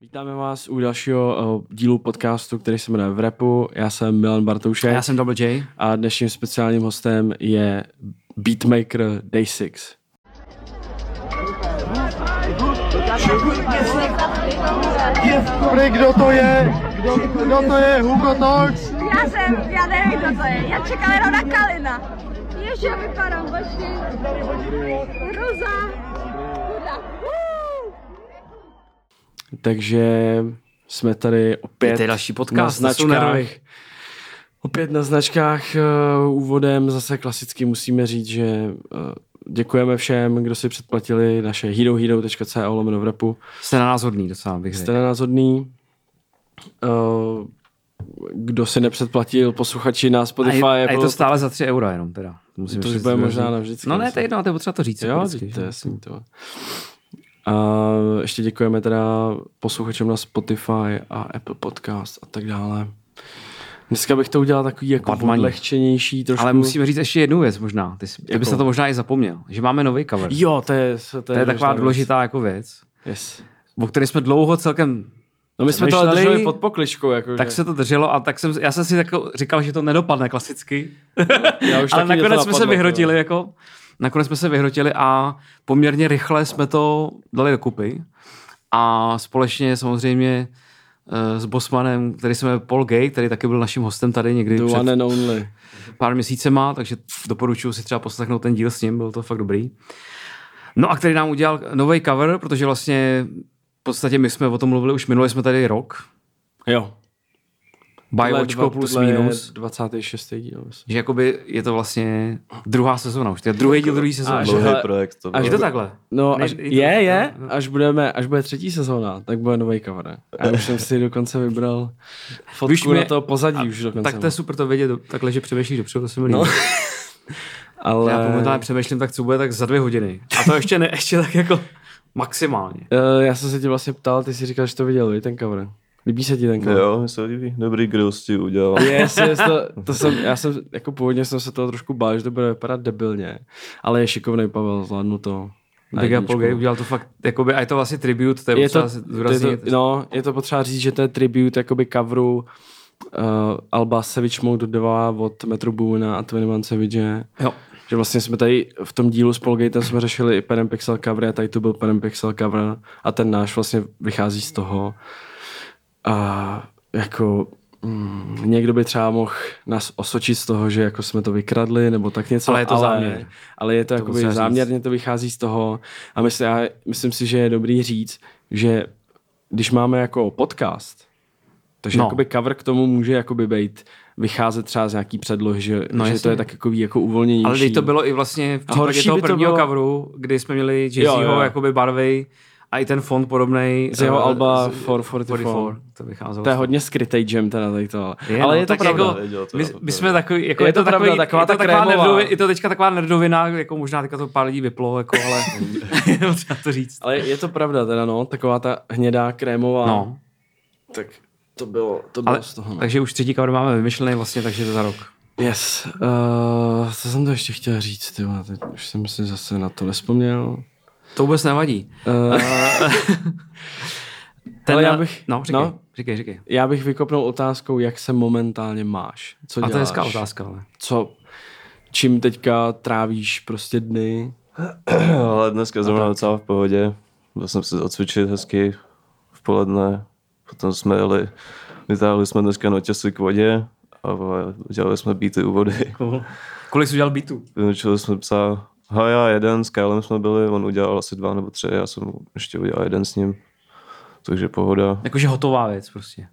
Vítáme vás u dalšího uh, dílu podcastu, který se jmenuje V repu. Já jsem Milan Bartoušek. A já jsem Double J. A dnešním speciálním hostem je beatmaker Day 6. Dobrý, kdo to je? Kdo, kdo to je? Hugo Talks? Já jsem, já nevím, kdo to je. Já čekám jenom na Kalina. Ježi, já vypadám, počkej. Hruza. Takže jsme tady opět je další na podcast, jsou značkách. Opět na značkách uh, úvodem zase klasicky musíme říct, že uh, děkujeme všem, kdo si předplatili naše herohero.co lomeno v repu. Jste na nás hodný docela, bych Jste na nás hodný. Uh, kdo si nepředplatil, posluchači na A Spotify, je, a je to stále za 3 eura jenom teda. Musím To už bude možná navždycky. No ne, to je jedno, to je potřeba to říct. Jo, vždycky, to je jasný to. A ještě děkujeme teda posluchačům na Spotify a Apple Podcast a tak dále. Dneska bych to udělal takový jako Batmaní. odlehčenější trošku. Ale musíme říct ještě jednu věc možná. Ty, jsi- ty bys na to možná i zapomněl. Že máme nový cover. Jo, to je, to je, to je taková možná důležitá jako věc. Věc. Yes. O které jsme dlouho celkem No my jsme to drželi pod pokličkou. Jako, tak že- se to drželo a tak jsem, já jsem si jako říkal, že to nedopadne klasicky. Já už Ale nakonec jsme se vyhrotili jako, nakonec jsme se vyhrotili a poměrně rychle jsme to dali dokupy a společně samozřejmě eh, s Bosmanem, který se jmenuje Paul Gay, který taky byl naším hostem tady někdy The před one and only. pár měsícema, takže doporučuji si třeba poslechnout ten díl s ním, byl to fakt dobrý. No a který nám udělal nový cover, protože vlastně v podstatě my jsme o tom mluvili už minule, jsme tady rok, Jo. Bajočko Tohle plus minus, 26. díl. myslím. že jakoby je to vlastně druhá sezóna už, to je druhý díl druhý A sezóny. že- Dlouhý projekt to až. Je to takhle? No, Ne, až, je to- je, je, no, no. až, budeme, až bude třetí sezóna, tak bude nový cover. A už jsem si dokonce vybral fotku Víš, na mě- to pozadí už dokonce. Tak to je super to vědět, takhle, že přemýšlíš dopředu, to se mi líbí. No. No. ale... Já momentálně přemýšlím, tak co bude, tak za dvě hodiny. A to ještě ne, ještě tak jako maximálně. Uh, já jsem se tě vlastně ptal, ty jsi říkal, že to viděl, ten cover. Líbí se ti ten cover? Jo, mi se líbí. Dobrý grills ti udělal. Yes, yes, to, to jsem, já jsem, jako původně jsem se toho trošku bál, že to bude vypadat debilně, ale je šikovný Pavel, zvládnu to. Apple jedničku. Gay udělal to fakt, jakoby, a je to vlastně tribute, to je, je to, potřeba si je zdůraznit. to, no, je to potřeba říct, že to je tribute jakoby coveru uh, Alba Savage Mode 2 od Metro Boomina a 21 Savage. Jo. Že vlastně jsme tady v tom dílu s Polgatem jsme řešili i Pen Pixel cover a tady to byl Pen Pixel cover a ten náš vlastně vychází z toho. A jako mm, někdo by třeba mohl nás osočit z toho, že jako jsme to vykradli nebo tak něco. Ale je to ale, záměr. Ale je to, to jakoby záměrně to vychází z toho a myslím, já, myslím si, že je dobrý říct, že když máme jako podcast, takže No. jakoby cover k tomu může jakoby být vycházet třeba z nějaký předlohy, že, No že to je tak jako, jako uvolněnější. Ale teď to bylo i vlastně v případě toho to prvního bylo- coveru, kdy jsme měli. Jayzího jakoby barvy a i ten font podobnej. Z jeho eh, alba z- 444. 44. To vycházelo. To je hodně skrytej jam teda tady to. Ale, Je, ale no, je to tak pravda. Jako, Věděl to, my, my jsme takový, jako Je je, to to, pravda, takový, taková je to ta taková krémová. nerdovi, je to teďka taková nerdovina, jako možná teďka to pár lidí vyplo, jako, ale je třeba to říct. Ale je to pravda teda no, taková ta hnědá krémová. No, Tak to bylo, to bylo ale, z toho. No. takže už třetí cover máme vymyšlený vlastně, takže to za rok. Yes. Uh, co jsem to ještě chtěl říct, ty teď už jsem si zase na to nespomněl. To vůbec nevadí. Uh, Ale já bych- No, říkej, no. říkej, říkej. já bych vykopnul otázkou, jak se momentálně máš. Co A to je děláš? hezká otázka, ale. Co, čím teďka trávíš prostě dny? Ale dneska zrovna docela v pohodě. Byl jsem si zacvičit hezky v poledne. Potom jsme jeli, vytáhli jsme dneska notěsy k vodě a dělali jsme beaty u vody. Kolik jsi udělal beatů? Vynučili jsme psa Haja jeden, s Kylem jsme byli, on udělal asi dva nebo tři, já jsem ještě udělal jeden s ním. Takže pohoda. Jakože hotová věc prostě.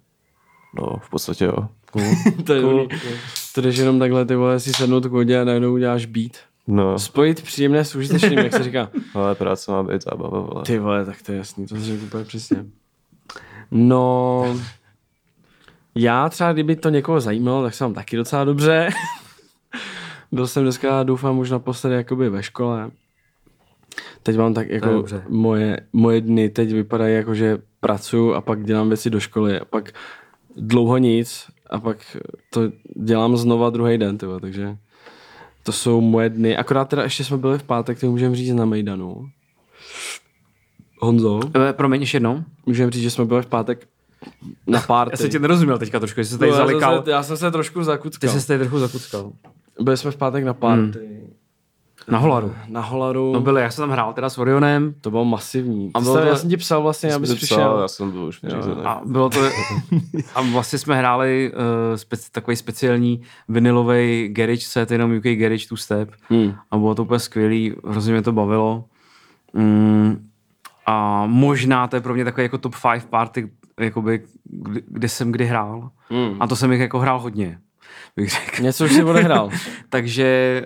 No, v podstatě jo. to je cool. To jdeš jenom takhle, ty vole, si sednout k vodě a najednou uděláš beat. No, Spojit příjemné s užitečným, jak se říká. ale práce má být zábava, vole. Ty vole, tak to je jasný, to řekl úplně přesně. No, já třeba, kdyby to někoho zajímalo, tak jsem taky docela dobře. Byl jsem dneska, doufám, už naposledy jakoby ve škole. Teď mám tak jako moje, moje dny teď vypadají jako, že pracuji a pak dělám věci do školy a pak dlouho nic a pak to dělám znova druhý den, tyvo, takže to jsou moje dny. Akorát teda ještě jsme byli v pátek, to můžeme říct na Mejdanu. Honzo, E, promiň, ještě jednou. můžeme říct, že jsme byli v pátek na party. Já jsem tě nerozuměl teďka trošku, že jsi tady No, já, jsem zalikal. se, já jsem se trošku Ty zakuckal. jsi tady trochu zakuckal. Byli jsme v pátek na party. Na Holaru. Na Holaru. No byli, já jsem tam hrál teda s Orionem To bylo masivní. A bylo to- Já jsem ti psal vlastně, abys přišel. psal, já jsem byl už a bylo to, a vlastně jsme hráli uh, speci, takový speciální vinilový garage set, jenom UK garage two step Hmm. a bylo to úplně skvělý, hrozně mě to bavilo. Mm, a možná to je pro mě takový jako top 5 party, jakoby, kdy, kde jsem kdy hrál. Hmm. A to jsem jich jako hrál hodně, bych řekl. Něco už si odehrál. Takže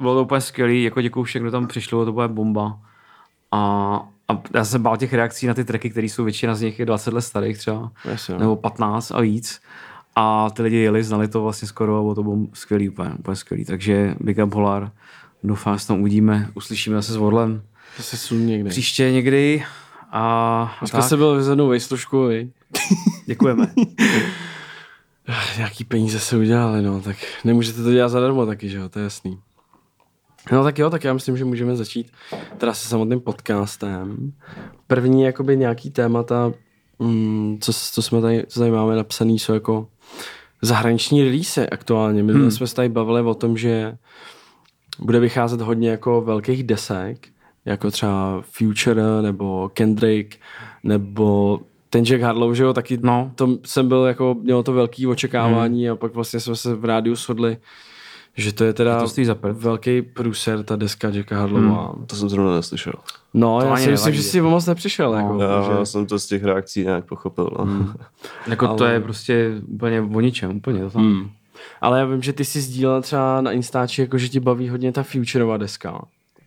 bylo to úplně skvělý, jako děkuju všem, kdo tam přišlo, to byla bomba. A, a já jsem bál těch reakcí na ty tracky, které jsou většina z nich je 20 let starých třeba, Jasně, no. nebo 15 a víc. A ty lidi jeli, znali to vlastně skoro a bylo to bom, skvělý, úplně, úplně skvělý. Takže Big Up Holar, doufám, že se tam uvidíme, uslyšíme zase s Vodlem To se sun někde. příště někdy. A, a Dneska tak, se byl vyzvednout vejslužku, viď? děkujeme. Nějaký peníze se udělali, no, tak nemůžete to dělat zadarmo taky, že jo, to je jasný. No tak jo, tak já myslím, že můžeme začít teda se samotným podcastem. První jakoby nějaký témata, mm, co, co jsme tady, co tady máme napsaný, jsou jako zahraniční release aktuálně. My hmm. jsme se tady bavili o tom, že bude vycházet hodně jako velkých desek, jako třeba Future nebo Kendrick, nebo ten Jack Harlow, že jo, taky No. to jsem byl jako, mělo to velký očekávání hmm. a pak vlastně jsme se v rádiu shodli, že to je teda to velký průser, ta deska Jacka Harlowa. Hmm. To jsem zrovna neslyšel. No, To já si myslím, že si moc nepřišel. Jako, Já že... jsem to z těch reakcí nějak pochopil. No. Hmm. jako to Ale- je prostě úplně o ničem, úplně to tam. Hmm. Ale já vím, že ty jsi sdílel třeba na Instači, jako že ti baví hodně ta Futureová deska.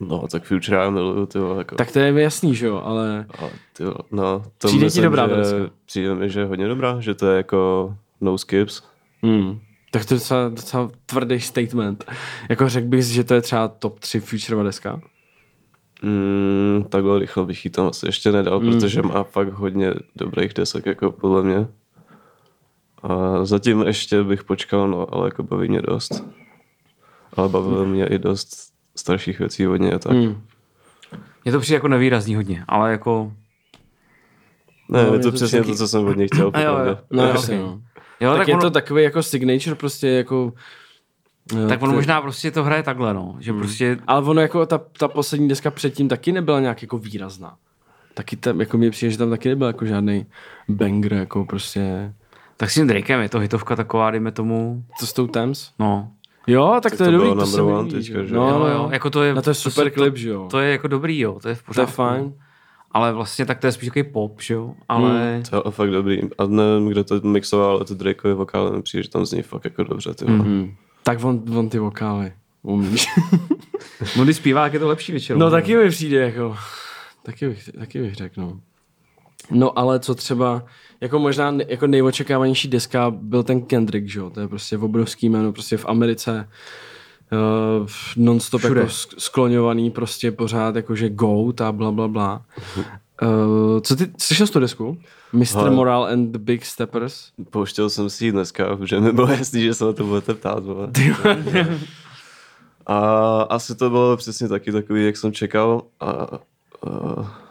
No, tak Future já miluju, ty vole, jako. Tak to je jasný, že jo, ale A, ty vole, no, to Přijde ti myslím, dobrá že? Přijde mi, že je hodně dobrá, že to je jako no skips. hmm. tak to je docela, docela tvrdý statement. Jako řekl bys, že to je třeba top 3 Futureová deska? Mm, takhle rychle bych ji tam asi ještě nedal, Hmm. mm. protože má fakt hodně dobrých desek, jako podle mě. A zatím ještě bych počkal, no, ale jako baví mě dost. Ale bavilo mě i dost starších věcí hodně a tak. Mm. Hmm. Mně to přijde jako nevýrazný hodně, ale jako... Ne, No, je mě to to přesně to, co jsem od něj chtěl. A jo, jo. No Jo, jasně, ok. no. Jo, tak, tak, je ono, to takový jako signature prostě jako... jo, tak ono to- možná prostě to hraje takhle, no. Že prostě... Ale ono jako ta, ta poslední deska předtím taky nebyla nějak jako výrazná. Taky tam, jako mi přijde, že tam taky nebyl jako žádný banger, jako prostě... Tak s tím Drakem je to hitovka taková, dejme tomu. Co s tou Thames? No. Jo, tak, Tak to je to dobrý, bylo to se líbí, teďka, že? No, jo, no, jo. jo. Jako to je, Na to je super to, klip, že jo. To je jako dobrý, jo. To je v To je pořádku. fajn. Ale vlastně tak to je spíš takový pop, že jo. Ale... To je fakt dobrý. A nevím, kdo to mixoval, ale to Drakeovi vokály mi přijde, že tam zní fakt jako dobře. Ty mm. Hmm. Tak on, on ty vokály umíš. No, když zpívá, jak je to lepší většinou. no taky mi přijde jako... Taky bych, taky bych řekl, no. No ale co třeba, jako možná jako nejočekávanější deska byl ten Kendrick, že jo, to je prostě obrovský jméno, prostě v Americe uh, non-stop Všude. jako sk- skloňovaný prostě pořád jakože GOAT a bla bla bla. Uh, co ty, slyšel jsi tu desku? Mr. Moral and the Big Steppers? Pouštěl jsem si ji dneska, protože mi bylo jasný, že se na to budete ptát. Vole. a asi to bylo přesně taky takový, jak jsem čekal. A, a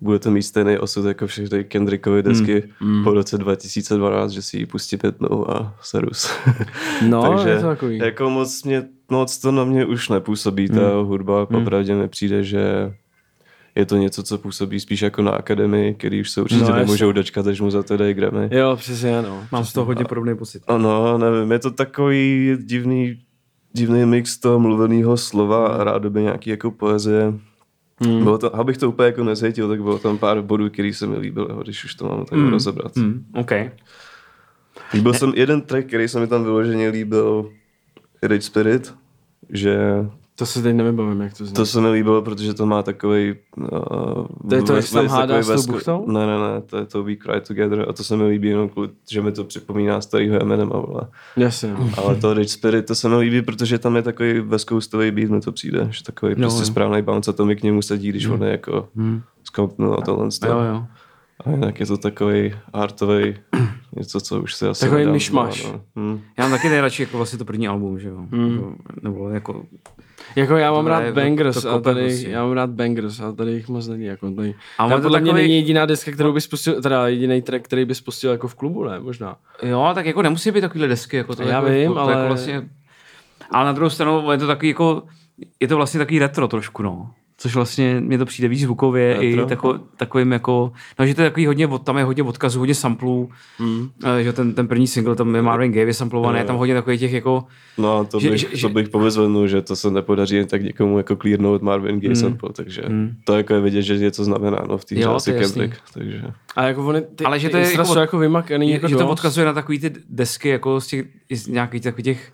budete mít stejný osud jako všechny Kendrickovy desky mm, po roce 2012, že si ji pustí pětnou a serus. No, Takže je to takový. jako moc, mě, moc to na mě už nepůsobí, ta Hmm. hudba. Popravdě mi přijde, že je to něco, co působí spíš jako na akademii, který už se určitě No, nemůžou dočkat, až mu za to dají Grammy. Jo, přesně ano. Mám z toho hodně podobný pocit. Ano, nevím, je to takový divný, divný mix toho mluveného slova a rádoby nějaký jako poezie. Hmm. Bylo to, abych to úplně jako nezhejtil, tak bylo tam pár bodů, který se mi líbil, když už to mám tak hmm. rozebrat. Hmm. Hmm, OK. Líbil jsem jeden track, který se mi tam vyloženě líbil, Rage Spirit, že To se teď nevybavím, jak to zní. to se mi líbilo, protože to má takový... Uh, To je to, jak tam hádá s tou buchtou? Ne, ne, ne, to je to We Cry Together a to se mi líbí jenom kvůli, že mi to připomíná starýho Eminema, vole. Jasně. Ale to Rage Spirit, to se mi líbí, protože tam je takový west coastový beat, mi to přijde, že takový no, prostě jo. správný bounce a to mi k němu sedí, když on je jako Hmm. skompnul a tohle. Jo, jo. A jinak je to takový artový něco, co už si asi Takový nedám myšmaš. znova, No. Hm. Já mám taky nejradši jako vlastně to první album, že jo. Hmm. Nebo jako, Jako já mám To rád je- bangers, to a kope tady, prostě. já mám rád bangers, a tady jich moc není, jako tady. A A je to podle mě takový- není jediná deska, kterou bys pustil, teda jediný track, který bys pustil jako v klubu, ne, možná. jo, tak jako nemusí být takovýhle desky, jako to Já jako, vím, to, ale- To jako vlastně, ale na druhou stranu je to takový jako, je to vlastně takový retro trošku, no. Což vlastně mně to přijde víc zvukově Retro? i tako, takovým jako, no že to je takový hodně, od- tam je hodně odkazů, hodně samplů, Hmm. mm. že ten, ten první single, tam je Marvin Gaye samplovaný, je tam hodně takových těch jako, No, to Že- bych, že- to bych povyzvednul, že to se nepodaří jen tak někomu jako clearnout Marvin Gaye sample, takže to jako je vidět, že něco znamená no, v té části. Kendrick, takže... A jako oni, ty, Ale že to je jako od- jako vymakaný, jako že to odkazuje na takový ty desky, jako z těch z nějakých takových těch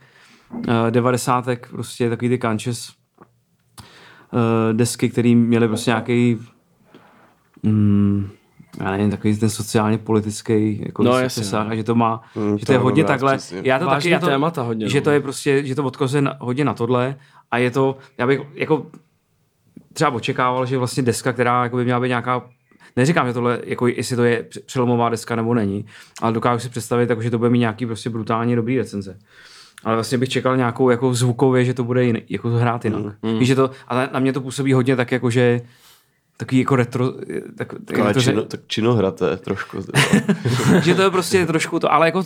uh, devadesátek, prostě takový ty conscious desky, které měly prostě nějaký mm, já nevím, takový ten sociálně politický jako No, no, jasně, přesah, no. a že to má, Mm, že to to je hodně takhle, přesně. já to taky, Vážný já to, témata hodně, že no. to je prostě, že to odkazuje na, hodně na tohle a je to, já bych jako třeba očekával, že vlastně deska, která jako by měla být nějaká Neříkám, že tohle, jako jestli to je pře- přelomová deska nebo není, ale dokážu si představit, jako, že to bude mít nějaký prostě brutálně dobrý recenze. Ale vlastně bych čekal nějakou jako zvukově, že to bude jiný, jako hrát jinak. Mm. Víš, že to, ale na mě to působí hodně tak jako, že takový jako retro, tak, tak, Taková to čino, tak činohraté trošku. že to je prostě trošku to, ale jako uh,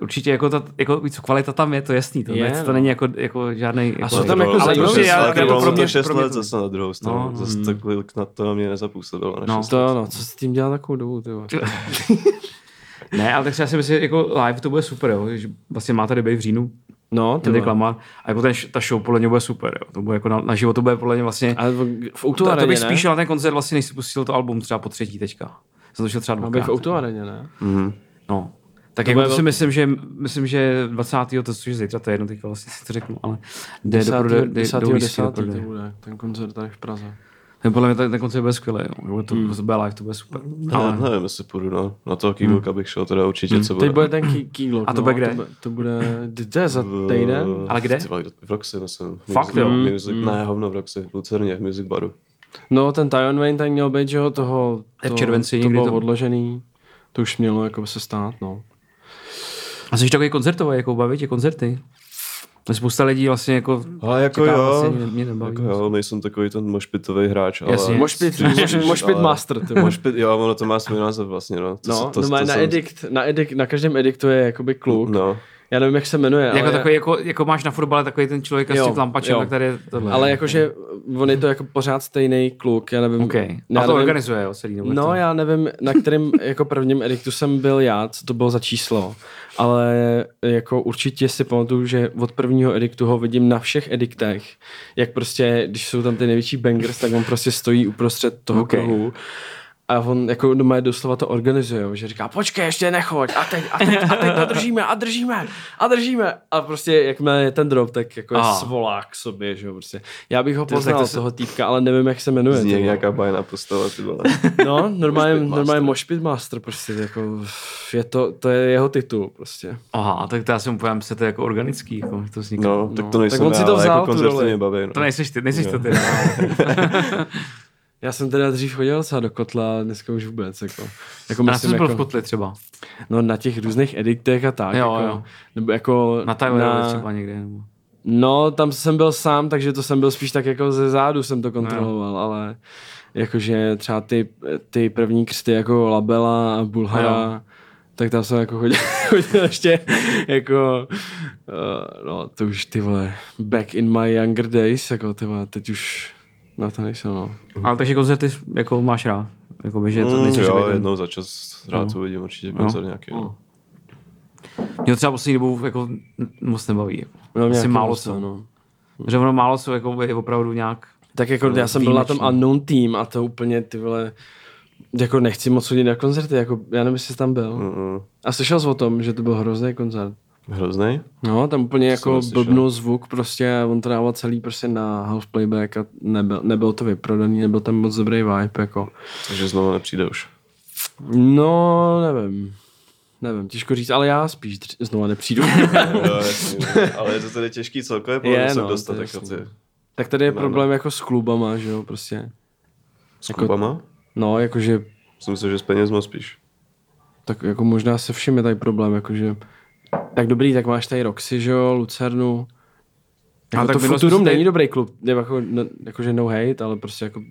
určitě jako, ta, jako víc kvalita tam je, to jasný, to, Je, to no. není jako, jako žádný jako, jsou tam jako ale zajímavý- prostě já, ale to pro to mě, 6 pro mě let to- zase na druhou stranu. No, No, zase takhle na to na mě nezapůsobilo. Na No. To no, co s tím dělá takovou dobu, ty. Ne, ale tak já si myslím, že jako live to bude super, jo, že vlastně má tady být v říjnu, No, ty. Lamar, a jako ten, ta show podle mě bude super, jo. to bude jako na, na život, to bude podle mě vlastně, Ale v, v to, to, bych spíš na ten koncert, vlastně než si pustil to album třeba po třetí teďka. Jsem to šel třeba dvakrát. v Areně, ne? Mhm. No. Tak To jako to si velký. myslím, že, myslím, že 20. to což je zítra, to je jedno, teďka vlastně si to řeknu, ale jde do, prodeje- jde, 10. do 10. lístky do 10. to bude, ten koncert tady v Praze. Ten podle mě ten, ten koncert bude skvělý, jo. Bude to, to bude live, to bude super. Ale nevím, jestli půjdu, no. Na toho Keyblocka bych šel teda určitě, co bude. Teď bude ten key, Keyglock, A to no, bude kde? To bude, to bude, to za týden? V- Ale kde? V Roxy, myslím. Fakt, jo? Music, ne, hovno v Roxy, v Lucerně, v Music Baru. No, ten Tion Wayne tak měl být, že jo, toho, Je v to, červenci to bylo to- odložený. To už mělo jako se stát, no. A jsi takový koncertový, jako baví tě koncerty? To spousta lidí vlastně jako... Ale jako čeká, jo, vlastně mě, mě nebaví. jako jo, nejsem takový ten mošpitový hráč, ale... Jasně. Mošpit, moš, mošpit ale- master, ty. Mošpit, jo, ono to má svůj název vlastně, no. To, No, to, no, na, jsem- edikt, na, edikt, na každém ediktu je jakoby kluk. No, Já nevím, jak se jmenuje, Jako ale, takový, jako, jako máš na fotbale takový ten člověk s Jo, tím lampačem, tak tady je tohle. ale jakože on je to jako pořád stejný kluk, já nevím. OK. já A to nevím, organizuje, jo, celý. Nebo No, to? já nevím, na kterém jako prvním ediktu jsem byl já, co to bylo za číslo, ale jako určitě si pamatuju, že od prvního ediktu ho vidím na všech ediktech, jak prostě, když jsou tam ty největší bangers, tak on prostě stojí uprostřed toho OK. okay. kruhu a on jako doma doslova to organizuje, jo, že říká, počkej, ještě nechoď, a teď, a teď, a teď to držíme, a držíme, a držíme. A prostě, jakmile je ten drop, tak jako je Aha. svolák k sobě, že jo, prostě. Já bych ho tak poznal, to se- toho týpka, ale nevím, jak se jmenuje. zní jak nějaká bajná postava, ty vole. No, normálně, normálně Master. Moshpit Master prostě, jako, je to, to je jeho titul prostě. Aha, tak to já si mu povím, že to je jako organický, jako to vzniká. No, tak to nejsem Tak on si já, to ale vzal, jako roli. mě baví, no. To nejseš ty, nejseš to ty. Já jsem teda dřív chodil docela do kotla, dneska už vůbec, jako. jako A na myslím, jsi byl v jako, kotli třeba? no na těch různých ediktech a tak, Jo, jako, jo. nebo jako Na Tylerovi třeba někde. Nebo... No, tam jsem byl sám, takže to jsem byl spíš tak jako ze zádu jsem to kontroloval, no. ale jakože třeba ty, ty první křty jako Labela a Bulhara, Jo. tak tam jsem jako chodil, chodil ještě jako, uh, no to už ty vole, back in my younger days, jako ty vole, teď už na to nejsem, no. Ale takže koncerty jako máš rád. Jako že to Mm, jo, jednou za čas rád uvidím určitě koncert nějaký. No. Mě to třeba poslední dobou jako moc nebaví. Jako. no Asi nějaký málo co. no. Že ono málo co jako je opravdu nějak Tak jako já jsem byl na tom unknown team a to úplně ty vole, jako nechci moc chodit na koncerty, jako já nevím, jestli jsi tam byl. Mm, A slyšel jsi o tom, že to byl hrozný koncert? Hrozný? No, tam úplně jako neslyšel. blbnul zvuk prostě a on to dával celý prostě na house playback a nebyl, nebyl to vyprodaný, nebyl tam moc dobrý vibe, jako. Takže znovu nepřijde už. No, nevím. Nevím, těžko říct, ale já spíš znova nepřijdu. jo, no. ale je to tedy těžký celkově, se no, dostat to jako ty tak tady je No, no. problém jako s klubama, že jo, prostě. s klubama. No, jakože, Jsem myslel, že s penězma spíš. Tak jako možná se všem je tady problém, jakože tak dobrý, tak máš tady Roxy, že jo, Lucernu. Jako tak to minulost Futurum není dobrý klub, ne, jako, ne, jakože no hate, ale prostě jako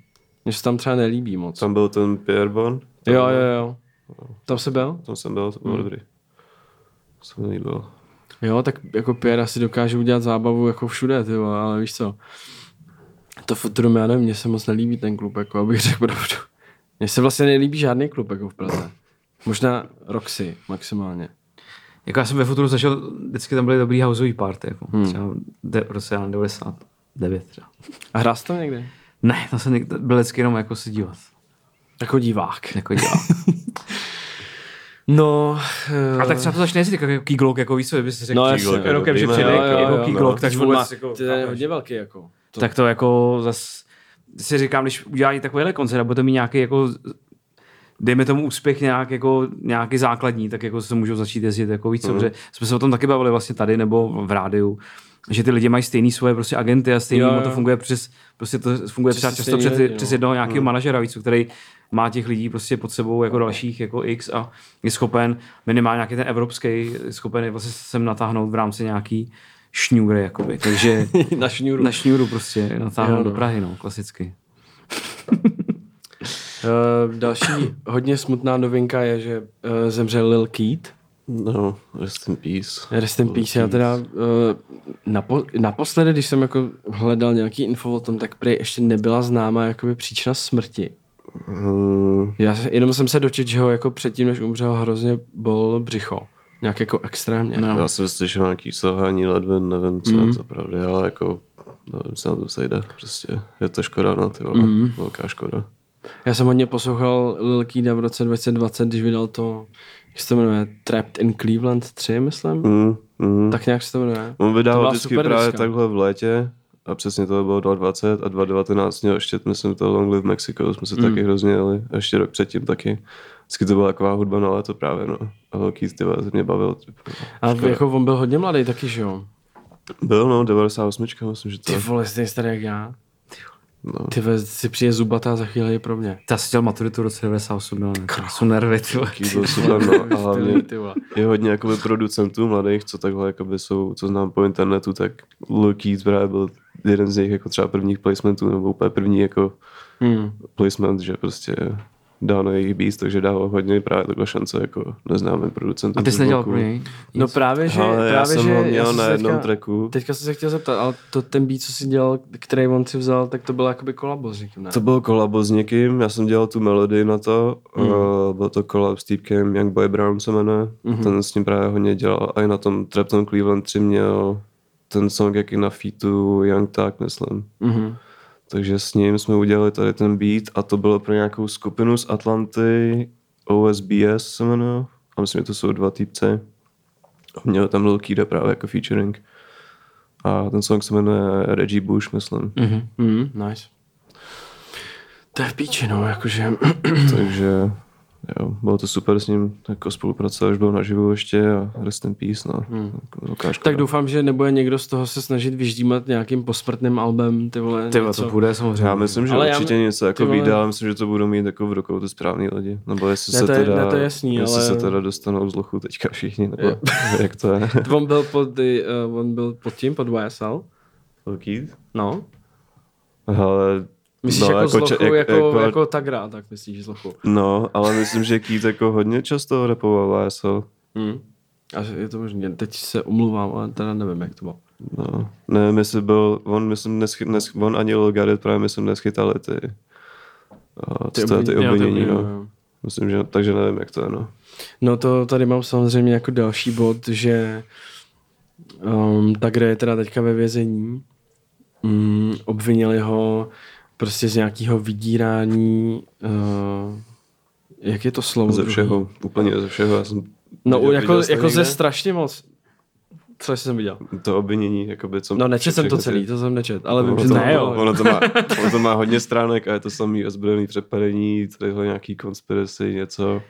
mně se tam třeba nelíbí moc. Tam byl ten Pierre Bon. Jo, jo, jo. Tam se byl? Tam jsem byl, to bylo Hmm. dobrý. To se mi líbilo. Jo, tak jako Pierre asi dokáže udělat zábavu jako všude, ty vole, ale víš co. To Futurum, já nevím, mně se moc nelíbí ten klub, jako abych řekl pravdu. Mně se vlastně nelíbí žádný klub jako v Praze. Možná Roxy maximálně. Jako já jsem ve Futuru zažil, vždycky tam byly dobrý houseový party, jako hmm. třeba de, v roce 99 třeba. A hrál jsi tam někdy? Ne, tam jsem někde, byl vždycky jenom jako se dívat. Jako divák. Jako dělal. No, A tak třeba to začne jezdit jako Key Glock, jako víš co, bys řekl No, no, jasně, rokem, jako že přijde jo, jo, jako jo, Key no. Tak on má, jako, to je hodně velký jako. To, tak to jako zas si říkám, když udělají takovýhle koncert a bude to mít nějaký jako dejme tomu úspěch nějak jako, nějaký základní, tak jako se můžou začít jezdit jako víc, mm. jsme se o tom taky bavili vlastně tady nebo v rádiu, že ty lidi mají stejný svoje prostě agenty a stejný Jo, jo, jo. to funguje přes, prostě to funguje Přes často stejný přes, lidi, no. přes jednoho nějakého mm. manažera víc, který má těch lidí prostě pod sebou jako dalších jako X a je schopen minimálně nějaký ten evropský, je schopen je vlastně sem natáhnout v rámci nějaký šňůry, jakoby. Takže na šňůru. na šňůru prostě natáhnout Jo, do no. Prahy, no, klasicky. Uh, další hodně smutná novinka je, že uh, zemřel Lil Keat. No, rest in peace. Rest in peace. Já teda uh, napo, naposledy, když jsem jako hledal nějaký info o tom, tak prý ještě nebyla známa jakoby příčina smrti. Hmm, Já jenom jsem se dočet, že ho jako předtím, než umřel, hrozně bol břicho. Nějak jako extrémně. No. já jsem slyšel nějaký selhání ledvin, nevím, co mm. to pravdy, ale jako nevím, co na to sejde. Prostě je to škoda, no, ty vole. Mm. Velká škoda. Já jsem hodně poslouchal Lil Keata v roce 2020, když vydal to, jak se to jmenuje, Trapped in Cleveland 3, myslím. Mm, mm. Tak nějak se to jmenuje. On vydával vždycky právě deska. takhle v létě a přesně to bylo 2020 a 2019 měl ještě, myslím, to Long Live Mexico, jsme se mm. taky hrozně jeli a ještě rok předtím taky. Vždycky to byla taková hudba na léto právě, no. A velký ty mě bavil. A jako on byl hodně mladý taky, že jo? Byl, no, 98, myslím, že to. Ty vole, jsi starý jak já. No. Ty si přijde zubatá za chvíli je pro mě. Já jsem chtěl maturitu v roce 98, no, ne, jsou nervy, ty vole. Byl super, no, a hlavně je hodně jakoby producentů mladých, co takhle jakoby jsou, co znám po internetu, tak Keith právě byl jeden z nich jako třeba prvních placementů, nebo úplně první jako Hmm. placement, že prostě dal na jejich beats, takže dával hodně právě takhle šance jako neznámým producentům. A ty jsi nedělal pro něj? No právě, že... Ale já právě, jsem že ho měl jsem na jednom teďka, tracku. Teďka jsem se chtěl zeptat, ale to ten beat, co jsi dělal, který on si vzal, tak to bylo jakoby kolabo, říkám, ne? To byl kolabo s někým, já jsem dělal tu melodii na to, mm. uh, byl to kolab s týpkem Young Boy Brown se jmenuje, mm. ten s ním právě hodně dělal a i na tom Trapton Cleveland 3 měl ten song jaký na featu Young Tak, myslím. Mhm. Takže s ním jsme udělali tady ten beat a to bylo pro nějakou skupinu z Atlanty, OSBS se jmenuje, a myslím, že to jsou dva týpce. A měl tam Lil Keeda právě jako featuring. A ten song se jmenuje Reggie Bush, myslím. Mhm. Mhm, nice. To je v píči, no, jakože... Takže jo, bylo to super s ním jako spolupracovat, už byl naživu ještě a rest in peace, no. Hmm. Škoda. tak doufám, že nebude někdo z toho se snažit vyždímat nějakým posmrtným albem, ty vole, Ty vole, něco. to bude samozřejmě. já myslím, že Ale ale já- určitě něco jako vole- vyjde, ale myslím, že to budou mít jako v rukou ty správný lidi. Nebo jestli Ne, se to je- teda, ne, to je jasný, jestli ale- se teda dostanou z lochu teďka všichni, nebo Jo. jak to je. On byl pod, uh, on byl pod tím, pod YSL? Velký? No. Ale, Myslíš no, jako, jako, z če- lochu, jako, jako, jako Tagra, tak myslíš z lochu. No, ale myslím, že Keith jako hodně často rapoval ASL. Hmm. A je to možné. Teď se umluvám, ale teda nevím, jak to bylo. No, nevím, jestli byl, on myslím, neschy, nes, on ani Lil Garrett právě myslím neschytali ty, ty, ty, ty obvinění, obvinění, jo, no. jo. Myslím, že, takže nevím, jak to je, no. No to tady mám samozřejmě jako další bod, že um, Tagre je teda teďka ve vězení. Mm, obvinili ho prostě z nějakého vydírání, uh, jak je to slovo? Ze druhý? všeho, úplně ze všeho. Já jsem No viděl- jako, viděl jako ze strašně moc. Co jsem viděl? To obvinění, jakoby, co... No nečet jsem to všechny ty- celý, to jsem nečet, ale vím, ono že to, Ne, jo. ono, ono, to má, ono to má hodně stránek a je to samý ozbrojený přepadení, tadyhle nějaký conspiracy, něco.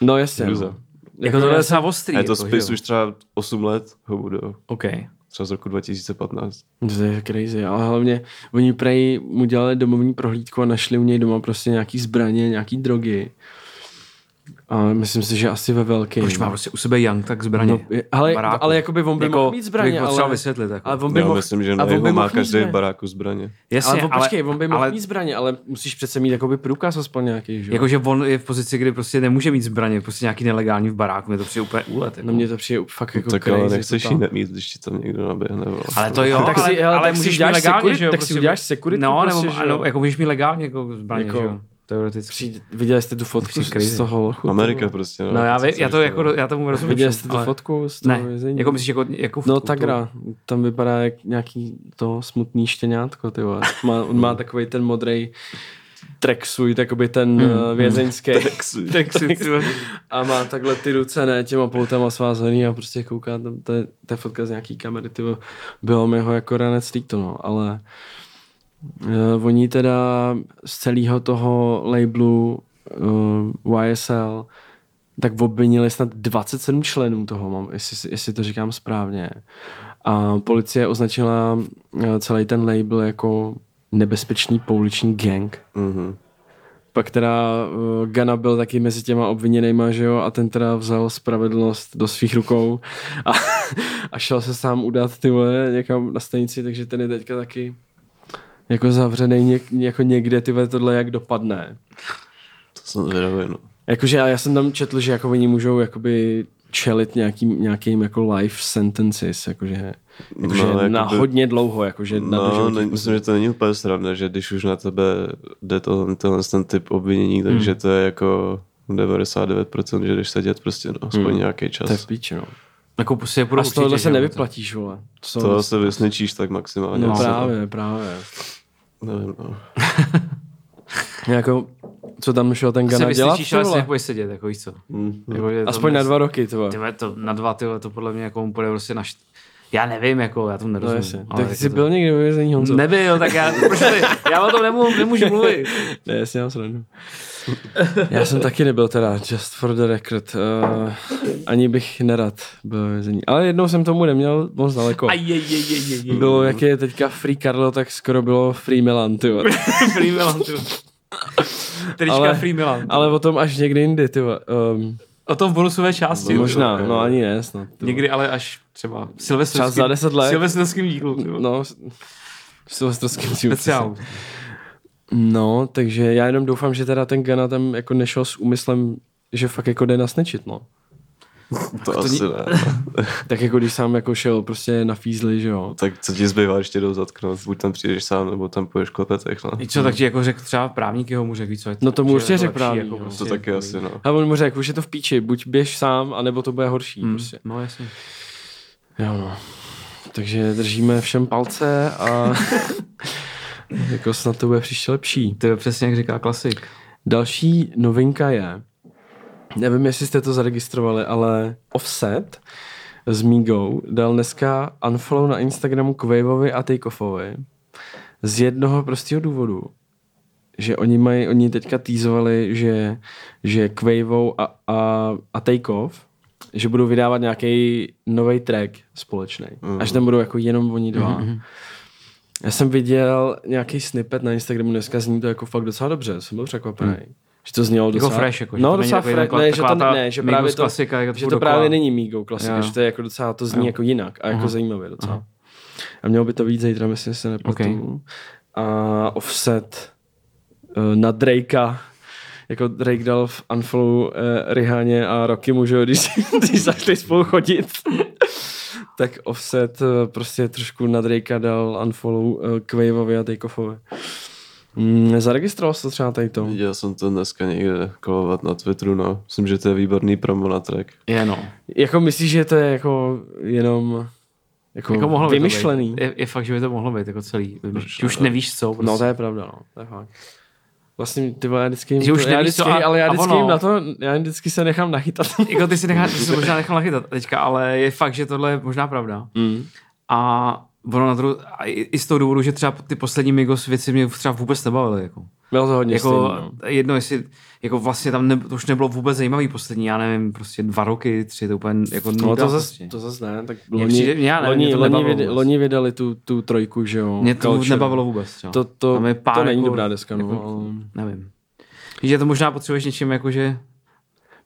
No jasně. Hruza. No. Jako to je docela ostrý. A je to jako, spis už třeba 8 let, ho budou. OK. Třeba z roku 2015. To je crazy, ale hlavně oni prej mu dělali domovní prohlídku a našli u něj doma prostě nějaký zbraně, nějaký drogy. A myslím si, že asi ve velkém. Když má prostě u sebe Young, tak zbraně. No, ale, Baráku. ale jakoby on by Jako, mohl mít zbraně, bych ale, vysvětlit, jako. ale on by Já mohl, myslím, že a on by má každý v zbraně. baráku zbraně. Jasně, ale, on, počkej, on by mohl ale, mít zbraně, ale musíš přece mít jakoby průkaz aspoň nějaký, že jo? Jakože on je v pozici, kdy prostě nemůže mít zbraně, prostě nějaký nelegální v baráku, mě to přijde úplně úlet. Jako. No mně to přijde fakt jako tak crazy. ale nechceš ji nemít, když ti tam někdo naběhne. vole. ale to jo, tak si- ale, ale tak si můžeš mít legálně, security- že jo? tak si prostě- uděláš security No, prostě, nebo, jako můžeš mít legálně jako zbraně, Jako- že jo? Teoreticky. Přijď, viděli jste tu fotku Jsi z, z toho lochu? Amerika prostě. No já, vím, chceš, já to no. jako, já tomu rozumím. Viděli jste tu ale- fotku z toho Ne, vězení? jako myslíš jako, jako fotku, No tak hra. Tam vypadá jak nějaký to smutný štěňátko, ty vole. Má, on má takový ten modrý tracksuit, jakoby ten hmm. vězeňský. Tracksuit, ty vole. a má takhle ty ruce, ne, těma poutama svázaný a prostě kouká tam, to je, to je fotka z nějaký kamery, ty vole. bylo mi ho jako ranec líto, no, ale uh, oni teda z celého toho labelu uh, YSL tak obvinili snad 27 členů toho, mám, jestli, jestli to říkám správně. A policie označila eh, celý ten label jako nebezpečný pouliční gang. Mhm. Pak teda uh, Gana byl taky mezi těma obviněnýma, že jo, a ten teda vzal spravedlnost do svých rukou a, a šel se sám udat ty vole někam na stanici, takže ten je teďka taky jako zavřený něk, jako někde, ty tohle jak dopadne. To jsem zvědavý, no. Jakože já jsem tam četl, že jako oni můžou jakoby čelit nějakým, nějakým jako life sentences, jakože, jakože No, no, na jakoby- hodně dlouho, jakože na No, doživotí. ne, myslím, že to není úplně sranda, že když už na tebe jde to, tenhle ten typ obvinění, takže to je jako 99%, že jdeš sedět prostě no, aspoň Hmm. nějaký To je čas. píč, no. Jako prostě je A z tohohle se že jo, nevyplatíš, vole. To, To se vysněčíš tak maximálně. No právě, právě. Nevím, no. Jako, co tam šel ten To se Gana dělat, ty ale si nebudeš sedět, jako víš co. Mm. Jako, to Aspoň na dva roky, ty vole. Ty vole, to na dva, ty vole, to podle mě jako mu půjde prostě na št... Já nevím, jako, já tomu No nerozumím. jasně. ale Tak ty jako jsi to- byl někdy ve vězení, Honzo? Nebyl, tak já, já o tom nemůžu, nemůžu mluvit. Ne, jasně, mám srandu. Já jsem taky nebyl teda, just for the record. Uh, ani bych nerad byl ve vězení. Ale jednou jsem tomu neměl moc daleko. Aj, je, je, je, je, je. Bylo, jak je teďka Free Karlo, tak skoro bylo Free Milan, ty. Free Milan, ty. Trička Ale- Free Milan. Ale o tom až někdy jindy, ty. Um, O tom v bonusové části. možná, no ani ne, snad. Někdy ale až třeba silvestrským, Třeba za 10 let. silvestrským dílu. vole. No, s- v silvestrském dílu, Speciál. No, takže já jenom doufám, že teda ten Gana tam jako nešel s úmyslem, že fakt jako jde nasnečit, no. To, asi ne. Tak jako když sám jako šel prostě na fízli, že jo. Tak co ti zbývá ještě jdou zatknout? Buď tam přijdeš sám, nebo tam půjdeš klepetech, no. I co, tak ti jako řekl třeba právník jeho mu řekl, víš co, je No to mu že určitě to řekl právník, Jako no. prostě, To taky asi, no. A on mu řekl, už je to v píči, buď běž sám, anebo to bude horší, Hmm, prostě. No jasně. Jo, no. Takže držíme všem palce a jako snad to bude příště lepší. To je přesně jak říká klasik. Další novinka je, nevím, jestli jste to zaregistrovali, ale Offset z Migo dal dneska unfollow na Instagramu Quavovi a Takeoffovi z jednoho prostého důvodu, že oni mají, oni teďka týzovali, že, že Quavo a, a, a Takeoff že budou vydávat nějaký nový track společný. Mm. Až tam budou jako jenom oni dva. Mm-hmm. Já jsem viděl nějaký snippet na Instagramu dneska, zní to jako fakt docela dobře, jsem byl překvapený. Mm. Že to znělo Jako docela... fresh, jako, že no, docela fresh, ne, že to, ne, že právě to, klasika, jako že to dokola. právě není Migo klasika, Jo. že to je jako docela, to zní Jo. jako jinak a jako zajímavě docela. A mělo by to být zítra, myslím, že se nepletu. Okay. A Offset uh, na Drakea jako Drake dal v unfollow uh, Rihaně a Rocky mu, že jo, když, když začali spolu chodit. tak Offset uh, prostě trošku na Drakea dal unfollow uh, Quavovi a Takeoffovi. Mm, zaregistroval jsi to třeba tady to? Viděl jsem to dneska někde kolovat na Twitteru, no. Myslím, že to je výborný promo na track. Je no. Jako myslíš, že to je jako jenom jako, Jako mohlo by to vymyšlený? být. Je, je, fakt, že by to mohlo být jako celý. Proč Že už ne? nevíš co. Prostě. No to je pravda, no. To je fakt. Vlastně ty vole, já vždycky, jim Že už to, já vždycky a- ale já vždycky jim na to, já vždycky se nechám nachytat. jako ty si, nechá, ty si možná nechal nachytat teďka, ale je fakt, že tohle je možná pravda. Mm. A ono na druhou, a i, i z toho důvodu, že třeba ty poslední Migos věci mě třeba vůbec nebavily. Jako, Bylo to hodně jako stejný, no. jedno, jestli, jako vlastně tam ne, to už nebylo vůbec zajímavý poslední, já nevím, prostě dva roky, tři, to úplně jako No to zas, prostě. to zas ne, tak loni, přijde- já nevím, mě loni, to loni, nebavilo vyda, vůbec. loni vydali tu, tu trojku, že jo. Mě to Culture. nebavilo vůbec. Třeba. To, to, Tam je pár to není jako- dobrá deska, no. jako- ale... Nevím. Víš, že to možná potřebuješ něčím jako, že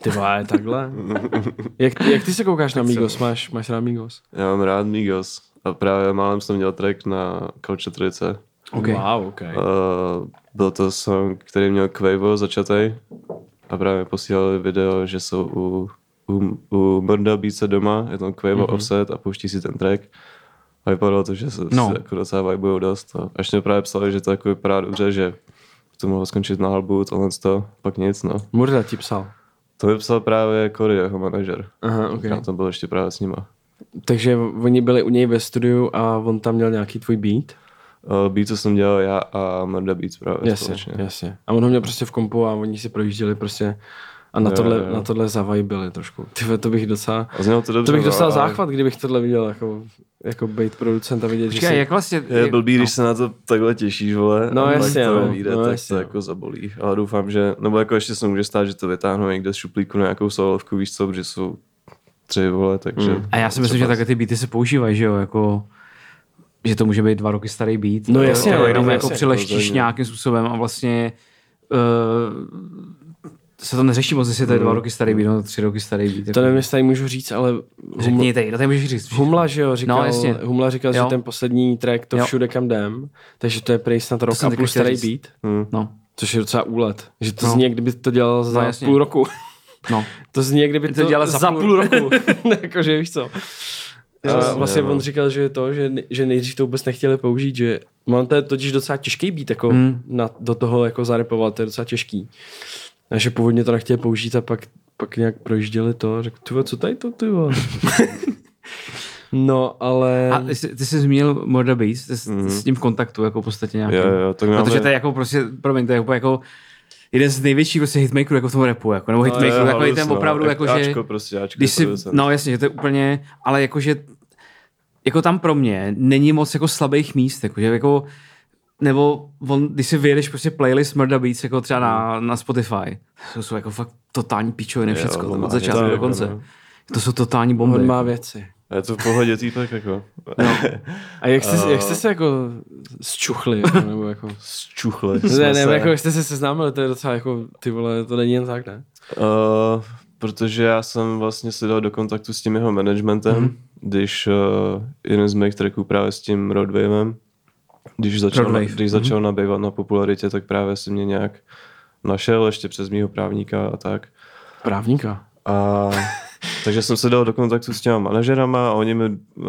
Ty vole, takhle. jak, jak ty se koukáš na Migos? Máš, máš rád Migos? Já mám rád Migos. A právě málem jsem měl track na Culture 3. Okay. Wow, okay. Uh, byl to song, který měl Quavo začatý a právě posílali video, že jsou u, u, u Murda Beatse doma, je tam Quavo mm-hmm. offset a pouští si ten track. A vypadalo to, že se, No. se jako docela vibujou dost. A až mě právě psali, že to jako vypadá dobře, že to mohlo skončit na halbu, tohle to, pak nic, no. Murda ti psal. To vypsal právě Cory, jeho manažer. Aha, ok. Já tam byl ještě právě s nima. Takže oni byli u něj ve studiu a on tam měl nějaký tvůj beat? Uh, beat, co jsem dělal já a Murda Beats právě Jasně, společně. jasně. A on ho měl prostě v kompu a oni si projížděli prostě a na Jo, tohle, jo. na tohle zavajbili trošku. Ty vole, to bych docela, to dobře. to bych no, dostal ale záchvat, kdybych tohle viděl jako, jako být producent a vidět, že Počkej, si... jak vlastně... Je blbý, no. když se na to takhle těšíš, vole. No a jasně, to no. nevíde, No tak jasně, to jako zabolí. Ale doufám, že, nebo jako ještě se může stát, že to vytáhnou někde z šuplíku na nějakou solovku, víš co, protože jsou tři, vole, takže... Mm. A já si myslím, že takhle ty beaty se používají, že jo, jako že to může být dva roky starý beat. No jasně, to no, jenom no, jako jasně, přileštíš rozhodně. nějakým způsobem a vlastně uh, se to neřeší moc, jestli to je dva roky starý beat, no tři roky starý beat. To jako. nevím, jestli tady můžu říct, ale Humla, Řekni tady, no tady můžeš říct. Humla, že jo, říkal, No, jasně. Humla říkal, že Jo. ten poslední track, to Jo. všude kam jdem, takže to je prej snad rok a půl starý říct. beat, Hm. No, což je docela úlet. Že to No. zní, kdyby to dělal za jasně. půl roku. No. To zní, jak kdyby To to, to dělal za, za půl, roku. Jakože víš co. A vlastně no. on říkal, že je to, že, že nejdřív to vůbec nechtěli použít, že on to je totiž docela těžký být, jako Hmm. na, do toho jako zarepovat, to je docela těžký. A že původně to nechtěli použít a pak, pak nějak projížděli to a řekl, ty vole, co tady to, ty vole? No, ale... A ty jsi, ty jsi zmínil Murda Beats, ty jsi mm. s ním v kontaktu jako v podstatě nějaký. Jo, jo, tak máme... Protože to je jako prostě, promiň, to je jako, jako jeden z největších prostě hitmakerů jako v tom rapu, jako, nebo hitmakerů, jo, jako halus, ten no. opravdu, Jak jako, že, Ačko prostě, Ačko když si, no jasně, že to je úplně, ale jakože, jako tam pro mě není moc jako slabých míst, jako, že jako, nebo on, když si vyjedeš prostě playlist Murda Beats, jako třeba na, na Spotify, to jsou jako fakt totální pičoviny všecko, má od začátku do jako, konce. no. To jsou totální bomby. on má věci. Je to v pohodě týpek, jako. A jak jste, jak jste se jako zčuchli, jako, nebo jako... Zčuchli. Ne, ne, se. jako jak jste se seznámili, to je docela jako, ty vole, to není jen tak, ne? Uh, protože já jsem vlastně se dal do kontaktu s tím jeho managementem, Mhm. mm-hmm. když uh, jeden z mých tracků právě s tím Roadwavem, když začal, Roadwave, na, když začal nabývat na popularitě, tak právě si mě nějak našel ještě přes mýho právníka a tak. Právníka. A takže jsem se dal do kontaktu s těma manažerama a oni mi, uh,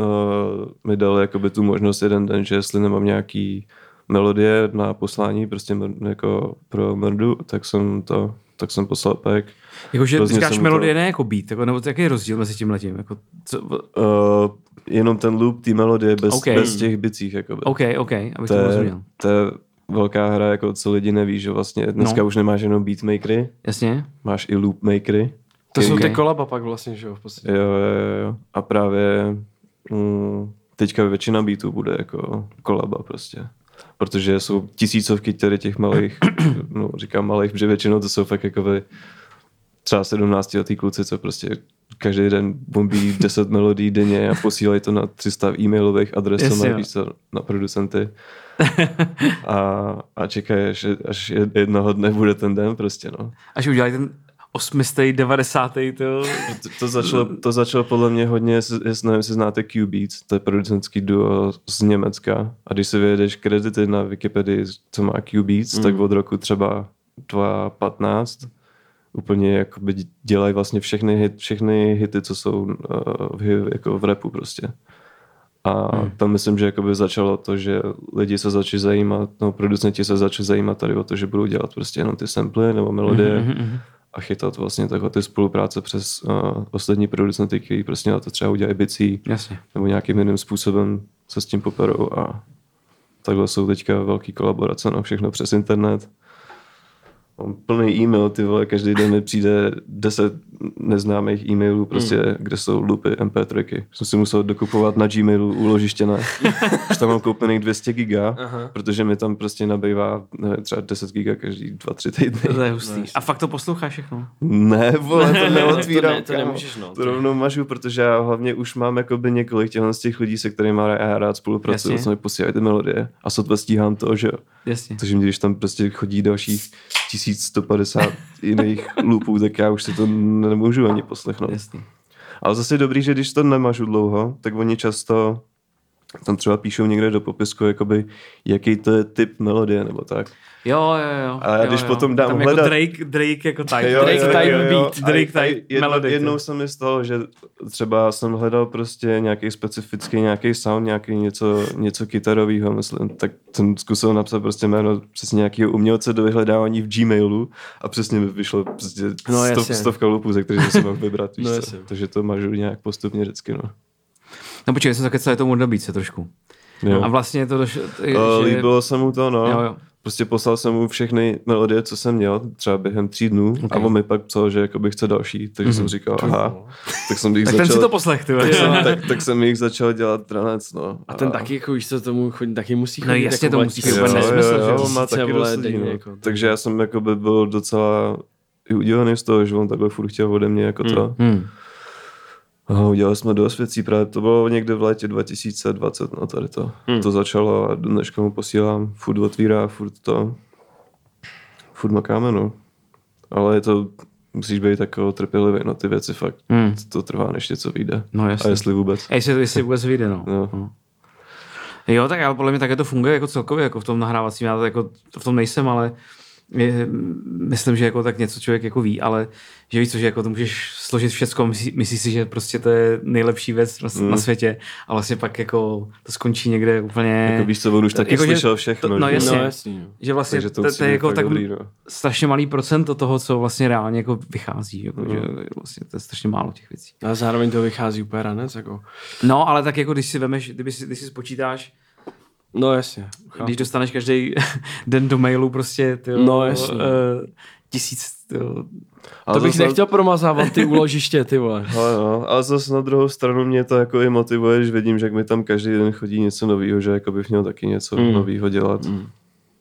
mi dali jakoby tu možnost jeden den, že jestli nemám nějaký melodie na poslání prostě mr- jako pro mrdu, tak jsem to, tak jsem poslal pack. Jakože říkáš melodie, to- ne jako beat, jako, nebo jaký je rozdíl mezi tím letím? Jako, co, Uh, jenom ten loop té melodie bez, OK. bez těch bicích. Jakoby. OK, OK, abych to, to rozuměl. to je velká hra, jako co lidi neví, že vlastně dneska No. už nemáš jenom beatmakery, Jasně? máš i loopmakery. To jsou ty kolaba pak vlastně, že jo, v podstatě. Jo, jo, jo. A právě mm, teďka většina beatů bude jako kolaba prostě. Protože jsou tisícovky tady těch malých, no říkám malých, protože většinou to jsou fakt jako by třeba 17 letý kluci, co prostě každý den bombí 10 melodí denně a posílají to na 300 e-mailových adres, co Jasně, mají jo. víc co, na producenty. A, a čekají, až, až jednoho dne bude ten den prostě, no. Až udělají ten osmistý, devadesátý, to... To, začalo, to začalo podle mě hodně, jestli, nevím, jestli znáte Q-Beats, to je producentský duo z Německa. A když si vyjedeš kredity na Wikipedii, co má Q-Beats, mm. tak od roku třeba 2015 úplně jakoby dělají vlastně všechny, hit, všechny hity, co jsou uh, v, jako v rapu prostě. A hmm. tam myslím, že jakoby začalo to, že lidi se začali zajímat, no producenti se začali zajímat tady o to, že budou dělat prostě jenom ty samply nebo melodie Mhm, a chytat vlastně takhle ty spolupráce přes uh, ostatní producenty, kteří prostě na to třeba udělají bicí Jasně. nebo nějakým jiným způsobem se s tím poperou a takhle jsou teďka velký kolaborace, no všechno přes internet. Mám plný e-mail, ty vole, každý den mi přijde 10 neznámých e-mailů, prostě, mm. kde jsou loopy MP3. Jsem si musel dokupovat na Gmailu úložiště Už tam mám koupených 200 giga, Aha. protože mi tam prostě nabývá nevím, třeba 10 giga každý 2-3 týdny. To je hustý. A fakt to posloucháš všechno? Ne, vole, to neotvírám. To ne- to kámo. nemůžeš, no. To rovnou mažu, protože já hlavně už mám jakoby několik těchto z těch lidí, se kterými já rád spolupracuji, Jasně. co mi posílají ty melodie a sotva stíhám to, že jo. Jasně. Takže když tam prostě chodí dalších 1150 jiných loopů, tak já už si to nemůžu ani poslechnout. Jasný. Ale zase je dobrý, že když to nemažu dlouho, tak oni často tam třeba píšou někde do popisku, jakoby, jaký to je typ melodie nebo tak. Jo, jo, jo. A já když jo. potom dám Tam hledat- jako Drake, Drake jako type. Jo, Drake jo, type jo, jo. beat, Drake a type jedno, melody. Jednou se mi stalo, že třeba jsem hledal prostě nějaký specifický nějaký sound, nějaký něco, něco kytarového, myslím, tak jsem zkusil napsat prostě jméno přesně nějakého umělce do vyhledávání v Gmailu a přesně mi vyšlo prostě No, stov, stovka lupů, ze kterých jsem si mohl vybrat, víš No, co? Takže to mažu nějak postupně vždycky, no. No počkej, jsem zakecal to Murda Beats trošku. Jo. A vlastně to došlo, O, že... líbilo se mu to, no. Jo, jo. Prostě poslal jsem mu všechny melodie, co jsem měl, třeba během tří dnů okay. a on mi pak psal, že jakoby chce další, takže mm-hmm. jsem říkal, aha, tak jsem jich Tak začal... ten si to poslech, ty vole. Jo, tak, tak jsem jich začal dělat tranec, no. A ten taky, jako víš co, tomu chodí, taky musí chodit. No jasně, jako to musí úplně nesmysl, že jo, má taky vole, denně, no. jako, Takže já jsem jakoby byl docela i udělaný z toho, že on takhle furt chtěl ode mě jako to. Hmm. A udělali jsme dost věcí, právě to bylo někde v létě 2020, no tady to. Hmm. To začalo a dneška mu posílám, furt otvírá, furt to, furt makáme, no. Ale je to, musíš být takový trpělivý, no ty věci fakt, Hmm. to trvá, než něco vyjde. No A jasně. jestli vůbec. A jestli, jestli vůbec vyjde, no. No. no. Jo, tak ale podle mě také to funguje jako celkově, jako v tom nahrávacím, já to jako v tom nejsem, ale myslím, že jako tak něco člověk jako ví, ale že víš co, že jako to můžeš složit všecko, myslí, myslíš si, že prostě to je nejlepší věc na, Mm. na světě a vlastně pak jako to skončí někde úplně... Jako víš co, on už taky Jako, slyšel všechno. to- no jasně. No jasně. že vlastně to to, to je jako tak dobrý, no. strašně malý procento toho, co vlastně reálně jako vychází, jako, Mm. že vlastně to je strašně málo těch věcí. A zároveň to vychází úplně ranec, jako. No, ale tak jako když si vemeš, kdyby si, když si spočítáš, No jasně. chápu. když dostaneš každý den do mailu prostě tyjo, No, jasně. uh, tisíc tyjo, To bych zase- nechtěl promazávat ty úložiště, ty vole. Ale, no, ale zase na druhou stranu mě to jako i motivuje, že vidím, že jak mi tam každý den chodí něco nového, že jako bych měl taky něco Mm. nového dělat. Mm.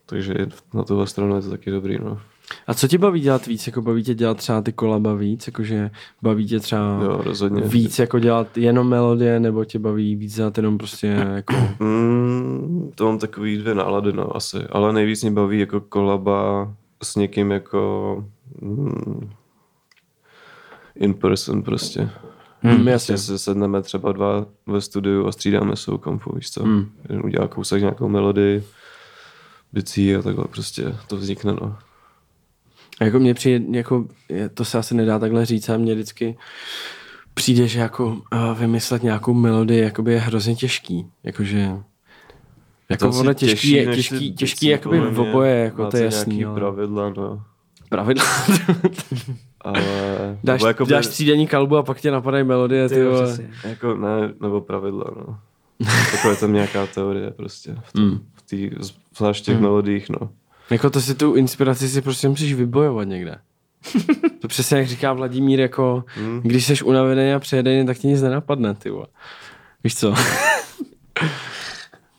Takže na tuhle stranu je to taky dobrý, no. A co tě baví dělat víc? Jako baví tě dělat třeba ty kolaba víc? Jakože baví tě třeba Jo, rozhodně. víc jako dělat jenom melodie, nebo tě baví víc dělat jenom prostě jako... Mm, to mám takový dvě nálady, no, asi. Ale nejvíc mě baví jako kolaba s někým jako mm, in person prostě. Hmm, jasně. Prostě se sedneme třeba dva ve studiu a střídáme se u kompu, víš co. Hmm. Jeden udělá kousek nějakou melodii, bicí a takhle prostě to vznikne, no. A jako mě přijde, jako, je- to se asi nedá takhle říct, ale mě vždycky přijde, že jako uh, vymyslet nějakou melodii jakoby je hrozně těžký. Jakože jako ono těžký, je, než ty těžký, těžký jakoby v oboje, jako to je jasný. ale- pravidla, no. Pravidla. Ale... dáš, nebo jakoby- dáš třídenní kalbu a pak tě napadají melodie, ty jo, vole. Jako ne, nebo pravidla, no. Takové tam nějaká teorie prostě. V, tom, Mm. v tý, zvlášť těch Mm. melodích, no. Jako to si tu inspiraci si prostě musíš vybojovat někde. to přesně jak říká Vladimír, jako Mm. když jsi unavený a přejedený, tak ti nic nenapadne, ty vole. Víš co?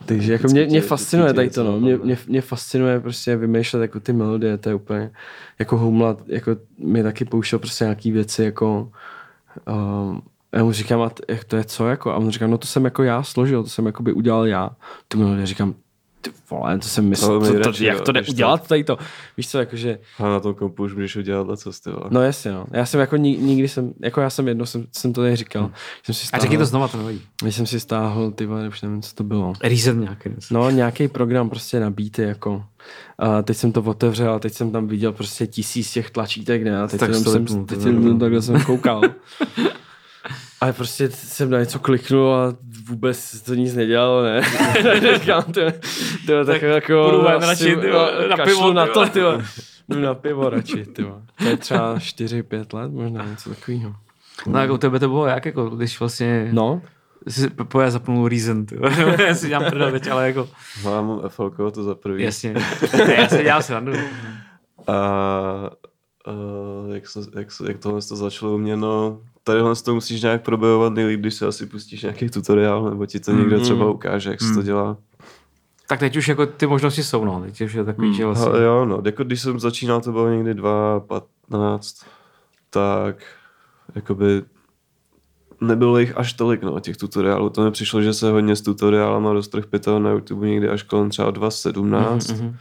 Takže jako mě, mě fascinuje tady to, no. Mě, mě, mě fascinuje prostě vymýšlet jako ty melodie, to je úplně jako humlat, jako mi taky pouštěl prostě nějaký věci, jako um, já mu říkám, a to je co, jako, a on říká, no to jsem jako já složil, to jsem jako by udělal já. Tu melodii říkám, ty vole, to jsem myslel, To to, to, radši, jak jo, to jde udělat tady to. Víš co, jakože, A na tom kompu už můžeš udělat co ty vole. no jasně, no. Já jsem jako ni, nikdy jsem, jako já jsem jedno, jsem, jsem to tady říkal. Jsem si A stáhl, řekni to znova, to nevadí. když jsem si stáhl, ty vole, už nevím, co to bylo. Reason nějaký. No, nějaký program prostě na beaty, jako. A teď jsem to otevřel a teď jsem tam viděl prostě tisíc těch tlačítek, ne? A teď Tak jenom jsem, vypnul, teď jenom vypnul. takhle jsem koukal. Ale prostě jsem na něco kliknul a vůbec to nic nedělalo, ne? Říkám, ty, ty, tak, jako, budu ven radši, ty no, na pivo, na to, ty vole. Jdu na pivo radši, ty. To je třeba 4-5 let, možná něco takového. No jako u tebe to bylo jak, jako když vlastně No, si poje zapnul Reason, ty. vole. já si dělám prdel teď, ale jako, No, já mám FLK, to za prvý. jasně. Ne, já si dělám srandu. A uh, jak, se, jak, se, jak tohle to začalo u mě, no, tadyhle to musíš nějak probojovat nejlíp, když si asi pustíš nějaký tutoriál, nebo ti to někdo Mm. třeba ukáže, jak se to dělá. Tak teď už jako ty možnosti jsou, no. Teď už je takový, že vlastně... Ale jo, no, jako když jsem začínal, to bylo někdy 2.15, tak jakoby nebylo jich až tolik, no, těch tutoriálů. To mi přišlo, že se hodně s tutoriálama roztrh pytel na YouTube někdy až kolem třeba 2.17. Mhm, mhm.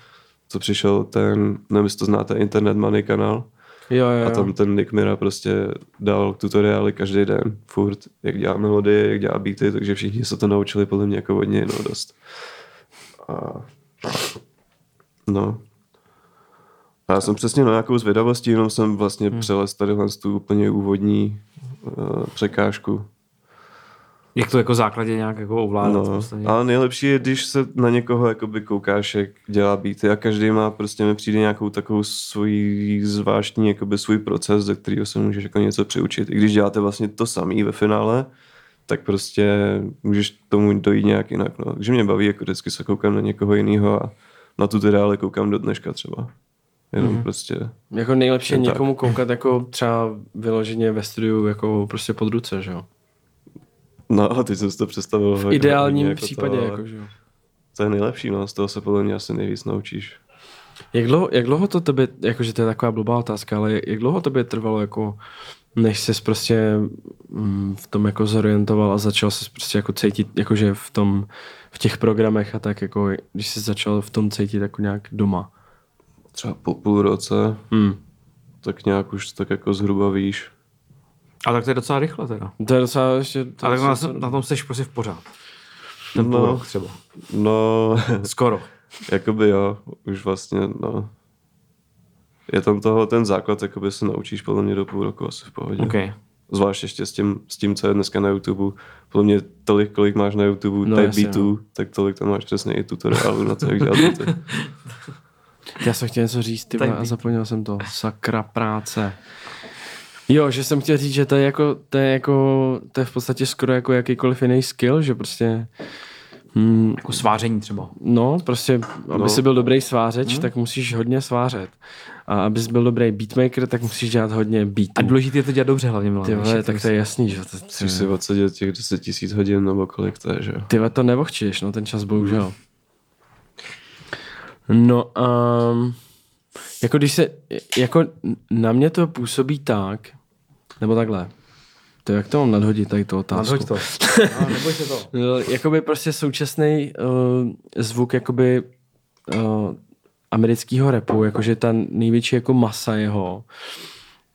co přišel ten, nevím, jestli to znáte, Internet Money kanál. Jo, jo, A tam jo. ten Nick Mira prostě dal tutoriály každý den, furt, jak dělá melodie, jak dělá beaty, takže všichni se to naučili podle mě jako od něj, no dost. A, no. A já jsem přesně na nějakou zvědavostí, jenom jsem vlastně hmm. přelez tady tu úplně úvodní uh, překážku. Jak to jako základě nějak jako ovládat. No, vlastně. ale nejlepší je, když se na někoho jakoby koukáš, jak dělá beaty a každý má prostě mi přijde nějakou takovou svůj zvláštní jakoby svůj proces, ze kterého se můžeš jako něco přiučit. I když děláte vlastně to samý ve finále, tak prostě můžeš tomu dojít nějak jinak. No. Takže mě baví, jako vždycky se koukám na někoho jiného a na tutoriály koukám do dneška třeba. Jenom mm-hmm. prostě, Jako nejlepší je Jen tak. někomu koukat jako třeba vyloženě ve studiu jako prostě pod ruce, že jo? No a teď jsem si to představil. V ideálním jako případě, to, ale jako, že jo? To je nejlepší, no, z toho se podle mě asi nejvíc naučíš. Jak dlouho, jak dlouho to tebe, jakože to je taková blbá otázka, ale jak dlouho tobě trvalo jako než ses prostě mm, v tom jako zorientoval a začal se prostě jako cítit, jakože v tom, v těch programech a tak jako, když jsi začal v tom cítit jako nějak doma. Třeba po půl roce, Hmm. tak nějak už tak jako zhruba víš. A tak to je docela rychle teda. To je docela ještě... To A tak je na, na tom jsi prostě v pořád. Ten půl No. rok třeba. No, Skoro. jakoby jo, už vlastně, no. Je tam toho, ten základ, jakoby se naučíš podle mě do půl roku asi v pohodě. OK. Zvlášť ještě s tím, s tím, co je dneska na YouTube. Podle mě tolik, kolik máš na YouTube No, no, type jasně, beatů, tak tolik tam máš přesně i tutoriálů na to, jak dělat beaty. Já jsem chtěl něco říct, ty a zapomněl jsem to. Sakra práce. Jo, že jsem chtěl říct, že to je jako, to je jako, to je v podstatě skoro jako jakýkoliv jiný skill, že prostě, hmm, Jako sváření třeba. no, prostě, aby No. jsi byl dobrý svářeč, hmm. tak musíš hodně svářet. A abys byl dobrý beatmaker, tak musíš dělat hodně beatů. A důležité je to dělat dobře hlavně, Milan. Ty vole, tak to je jasný, že to, Musíš si odsedět těch 10 tisíc hodin nebo kolik to je, že jo. ty to nevohčíš, no ten čas bohužel. No, um, jako když se, jako na mě to působí tak, nebo takhle, to jak to mám nadhodit tady tu otázku? Nadhoď to. No, neboj se to. No, jakoby prostě současný uh, zvuk jakoby uh, amerického repu, jakože ta největší jako masa jeho,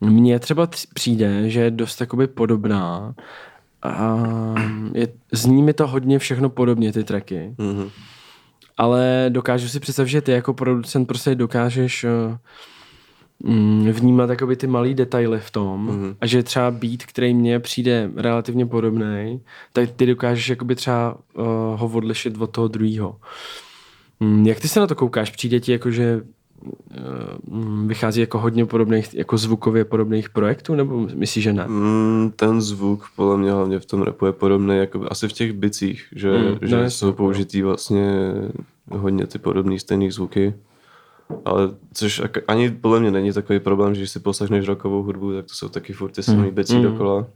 mně třeba tři- přijde, že je dost jakoby podobná a je, zní mi to hodně všechno podobně, ty tracky. Mhm. Ale dokážu si představit, že ty jako producent prostě dokážeš uh, vnímat jakoby ty malý detaily v tom mm-hmm. a že třeba beat, který mně přijde relativně podobný, tak ty dokážeš jakoby třeba uh, ho odlišit od toho druhého. Mm, jak ty se na to koukáš? Přijde ti jako, že uh, mm, vychází jako hodně podobných, jako zvukově podobných projektů, nebo myslíš, že ne? Mm, ten zvuk podle mě hlavně v tom rapu je podobný, jako asi v těch bicích, že, Mm, mm, no že jasně, jsou použitý vlastně hodně ty podobný stejný zvuky. Ale což ani podle mě není takový problém, že když si poslechneš rockovou hudbu, tak to jsou taky furt ty samý bicí Mm. dokola.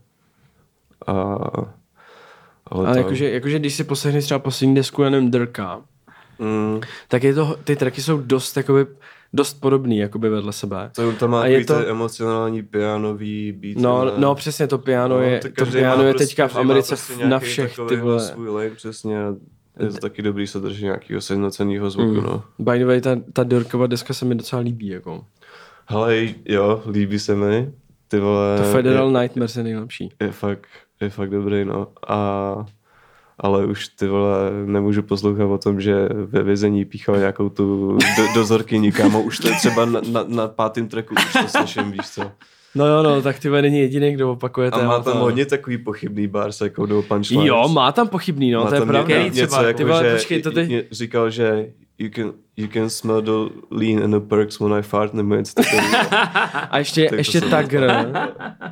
A, ale Ale to- jakože, jakože když si poslechneš třeba poslední desku, já nevím, Drka, Mm, tak je to, ty tracky jsou dost, jakoby, dost podobný jakoby vedle sebe. to, to má A je to- emocionální pianový beat. No, ne? no přesně, to piano No, je, tak to piano je prostě- teďka v Americe prostě na všech, ty vole. svůj lane, přesně. Je to taky dobrý se držet nějakého sjednoceného zvuku, Mm. no. By the way, ta, ta Dorkova deska se mi docela líbí, jako. Hele, jo, líbí se mi. Ty vole, To Federal je, Nightmares je nejlepší. je, fakt, je fakt dobrý, no. A, ale už ty vole, nemůžu poslouchat o tom, že ve vězení píchal nějakou tu do, dozorky nikam. Už to je třeba na, na, na pátém tracku, už to slyším, víš co. No jo, no, tak ty není jediný, kdo opakuje A má tam hodně takový pochybný bars, jako do punchlines. Jo, má tam pochybný, no, Má to je pravda. ně- Který třeba, něco jako, ty vole, že počkej, to ty- říkal, že you can, you can smell the lean and the perks when I fart, nebo něco takového. A ještě, to ještě Tagr,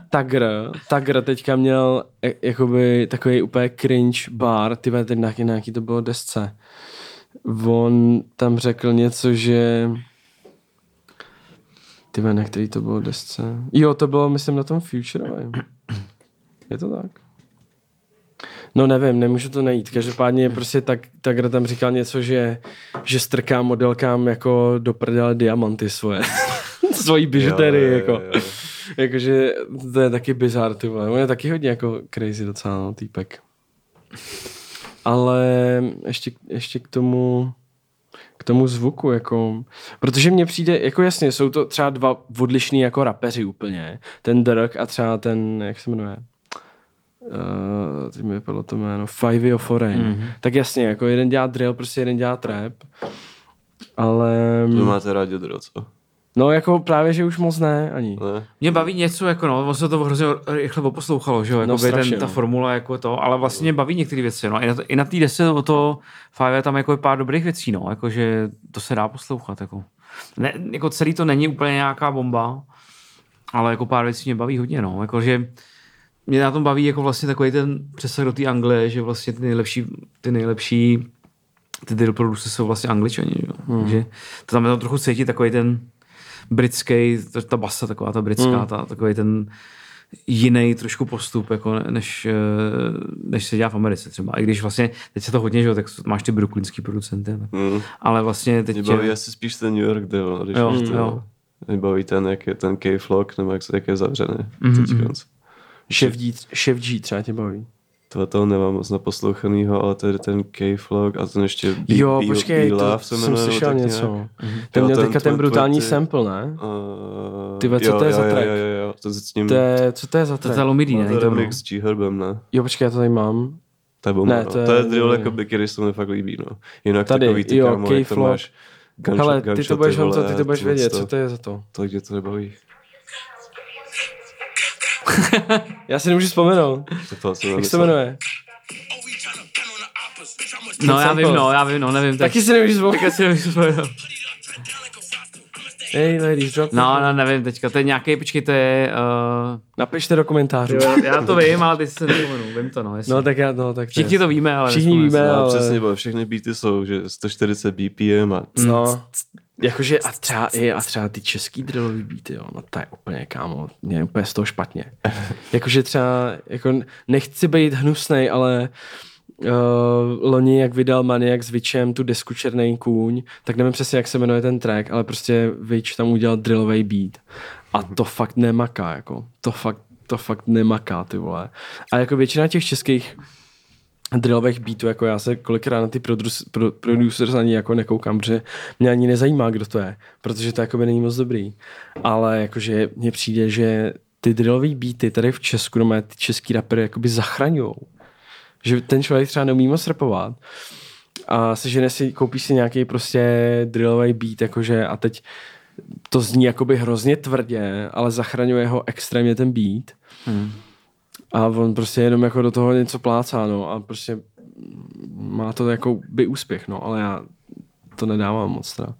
Tagr, Tagr teďka měl e, jakoby takový úplně cringe bar, ty vole, teď na, na jaký to bylo desce. On tam řekl něco, že ty na který to bylo desce. Jo, to bylo, myslím, na tom Future. Je to tak? No nevím, nemůžu to najít. Každopádně prostě tak, tak tam říkal něco, že, že strká modelkám jako do prdele diamanty svoje. Svojí bižuterii, jako. jo, jo. Jakože to je taky bizar, ty vole. On je taky hodně jako crazy docela, no, týpek. Ale ještě, ještě k tomu... k tomu zvuku, jako, protože mně přijde, jako jasně, jsou to třeba dva odlišní jako rapeři úplně, ten Dirk a třeba ten, jak se jmenuje, uh, teď mi vypadlo to jméno, Fivey of Foreign, mm-hmm. tak jasně, jako jeden dělá drill, prostě jeden dělá trap, ale, Vy máte rádi drill, co? No jako právě, že už moc ne, ani. Ne? Mě baví něco, jako no, vlastně to hrozně rychle poposlouchalo, že jo, jako No, strašně, ten, ta no. formula jako to, ale vlastně mě baví některé věci, no, i na, to- i na té desce o to Five tam jako je pár dobrých věcí, no, jakože to se dá poslouchat, jako. Ne, jako celý to není úplně nějaká bomba, ale jako pár věcí mě baví hodně, no, jakože mě na tom baví jako vlastně takový ten přesah do té Anglie, že vlastně ty nejlepší, ty nejlepší ty producers jsou vlastně angličani, že jo? Hmm. Takže to tam je tam trochu cítit takový ten britský, ta- ta basa taková ta britská, hmm. ta, takový ten jiný trošku postup, jako ne- než, eh, než se dělá v Americe třeba. I když vlastně, teď se to hodně, že jo, tak máš ty brooklynský producenty, tak. Mm. ale vlastně teď... Mě baví asi spíš ten New York drill, no, když Jo, to, jo. Mě baví ten, jak je ten K-Flock, nebo jak, jak je zavřený. Mhm, Mm-hmm. Chef G třeba tě baví. Tohle toho nemám moc naposlouchanýho, ale to je ten K-Flock a ten ještě B, Jo, B, počkej, B to jsem jmenuje, slyšel něco. nějak. Ten Jo, měl ten teďka ten brutální Twenty- sample, ne? Uh, Ty vole, co jo, to je jo, za jo, track? Jo, jo, jo, to je s tím... To je, co to je za To je track? Lomidý, má ne? to no. remix s G-Herbem, ne? Jo, počkej, já to tady mám. To je bomba, Ne, no. to je- to je drill, jako by, který se mi fakt líbí, no. Jinak Tady, takový ty jo, kámo, jak to máš gunshot, Hele, ty to budeš, vole, ty to budeš vědět, co to je za to. To mě to nebaví. Já si nemůžu vzpomenout. To to asi Jak se jmenuje? no, já vím, no, já vím, no, nevím. Taky si nemůžu vzpomenout. Taky si nemůžu vzpomenout. Hey, ladies, drop. No, no, nevím teďka, to je nějaký, počkej, to je... Uh, Napište do komentářů. jo, já to vím, ale teď se nepomenu, vím to, no, jestli. No tak já, no tak Všichni to víme, ale Všichni víme, No, ale- přesně, bo všechny beaty jsou, že 140 BPM a No, jakože a třeba, i, a třeba ty český drillový beaty, jo, no to je úplně, kámo, mě je úplně z toho špatně. jakože třeba, jako nechci být hnusnej, ale uh, loni, jak vydal Maniak s Vičem tu desku Černý kůň, tak nevím přesně, jak se jmenuje ten track, ale prostě Vič tam udělal drillový beat. A to fakt nemaká, jako, to fakt, to fakt nemaká, ty vole. A jako většina těch českých drillových beatů, jako já se kolikrát na ty produc- pro, producers ani jako nekoukám, protože mě ani nezajímá, kdo to je, protože to jako by není moc dobrý. Ale jakože mně přijde, že ty drillový beaty tady v Česku, no ty český rapery jakoby zachraňujou. Že ten člověk třeba neumí moc rapovat a sežene si, koupíš si nějaký prostě drillový beat, jakože a teď to zní jakoby hrozně tvrdě, ale zachraňuje ho extrémně ten beat. Hmm. A on prostě jenom jako do toho něco plácá, no a prostě má to jako by úspěch, no, ale já to nedávám moc, teda,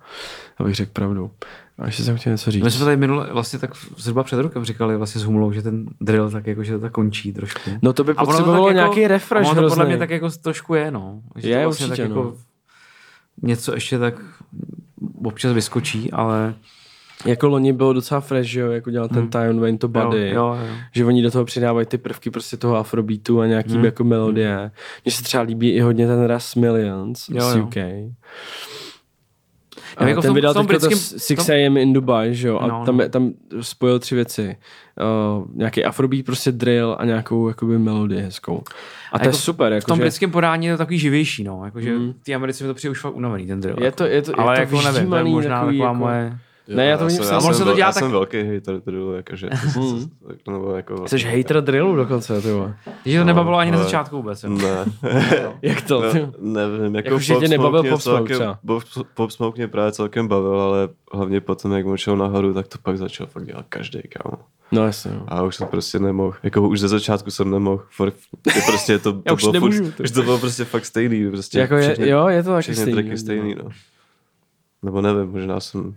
abych řekl pravdu. A ještě jsem chtěl něco říct. My jsme tady minule, vlastně tak zhruba před rokem říkali vlastně s Humlou, že ten drill tak jako, že to tak končí trošku. No to by potřebovalo tak nějaký refresh ono to podle mě tak jako trošku je, no. Že Je, to vlastně určitě, tak no. jako něco ještě tak občas vyskočí, ale Jako loni bylo docela fresh, že jo, jako dělal ten Tyon Wayne to jo, Buddy. jo, jo. Že oni do toho přidávají ty prvky prostě toho afrobeatu a nějaký Hmm. jako melodie. Mně se třeba líbí i hodně ten Ras Millions Jo, z jo. UK. Já A jako v ten tom- vydal v tom teďka to britském- 6 v tom- AM in Dubai, že jo, a No, tam, no. je- tam spojil tři věci. Uh, nějaký afrobeat, prostě drill a nějakou jakoby melodii hezkou. A, to jako je super. V Jako, tom že britském podání je to takový živější, no. Jakože Mm. ty Americe mi to přijde už fakt unavený, ten drill. je to, je to, ale je to jako nevím, to je možná takový, taková jako, moje... Ne, já to já A se to dělá já tak- jsem velký hejter drillu, jakože, Hmm. to, nebo jako, Jsi hater drillu dokonce, ty vole. Že to nebavilo ani na ale- začátku vůbec. jo. Ne, Jak to? no, nevím, jako, Jako, že tě nebavil Pop Smoke celkem-? Pop, Smoke mě právě celkem bavil, ale hlavně potom, jak on šel nahoru, tak to pak začal fakt dělat každý, kámo. No jasně, jo. A už jsem prostě nemohl. Jako už ze začátku jsem nemohl. For, je prostě to, to Já už bylo nemůžu, furt, ty. už to bylo prostě fakt stejný. Prostě Jako je, všechny, jo, je to taky stejný. tracky stejný, no. Nebo nevím, možná jsem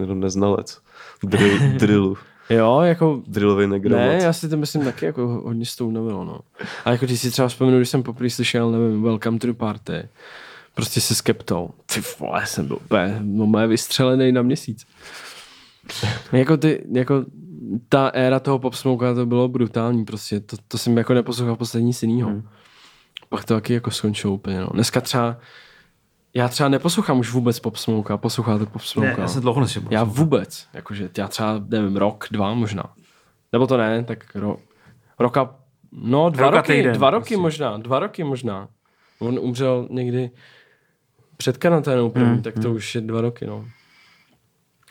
jenom neznalec. Drill, drillu. Jo, jako Drillový negramot. Ne, já si to myslím taky jako hodně s tou novelou, no. A jako když si třeba vzpomenu, když jsem poprvé slyšel, nevím, Welcome to the Party, prostě se skeptou. Ty vole, jsem byl úplně, no mé vystřelený na měsíc. jako ty, jako ta éra toho pop smoka, to bylo brutální prostě, to, to jsem jako neposlouchal poslední nic jinýho. Hmm. Pak to taky jako skončilo úplně, no. Dneska třeba, já třeba neposlouchám už vůbec pop smoka, posloucháte pop Ne, smoka. já jsem dlouho neslyšel. Já vůbec, jakože já třeba, nevím, rok, dva možná. Nebo to ne, tak ro, roka, no dva Roka roky, týden, dva roky prostě. možná, dva roky možná. On umřel někdy před karanténou první, Hmm, tak to už je dva roky, no.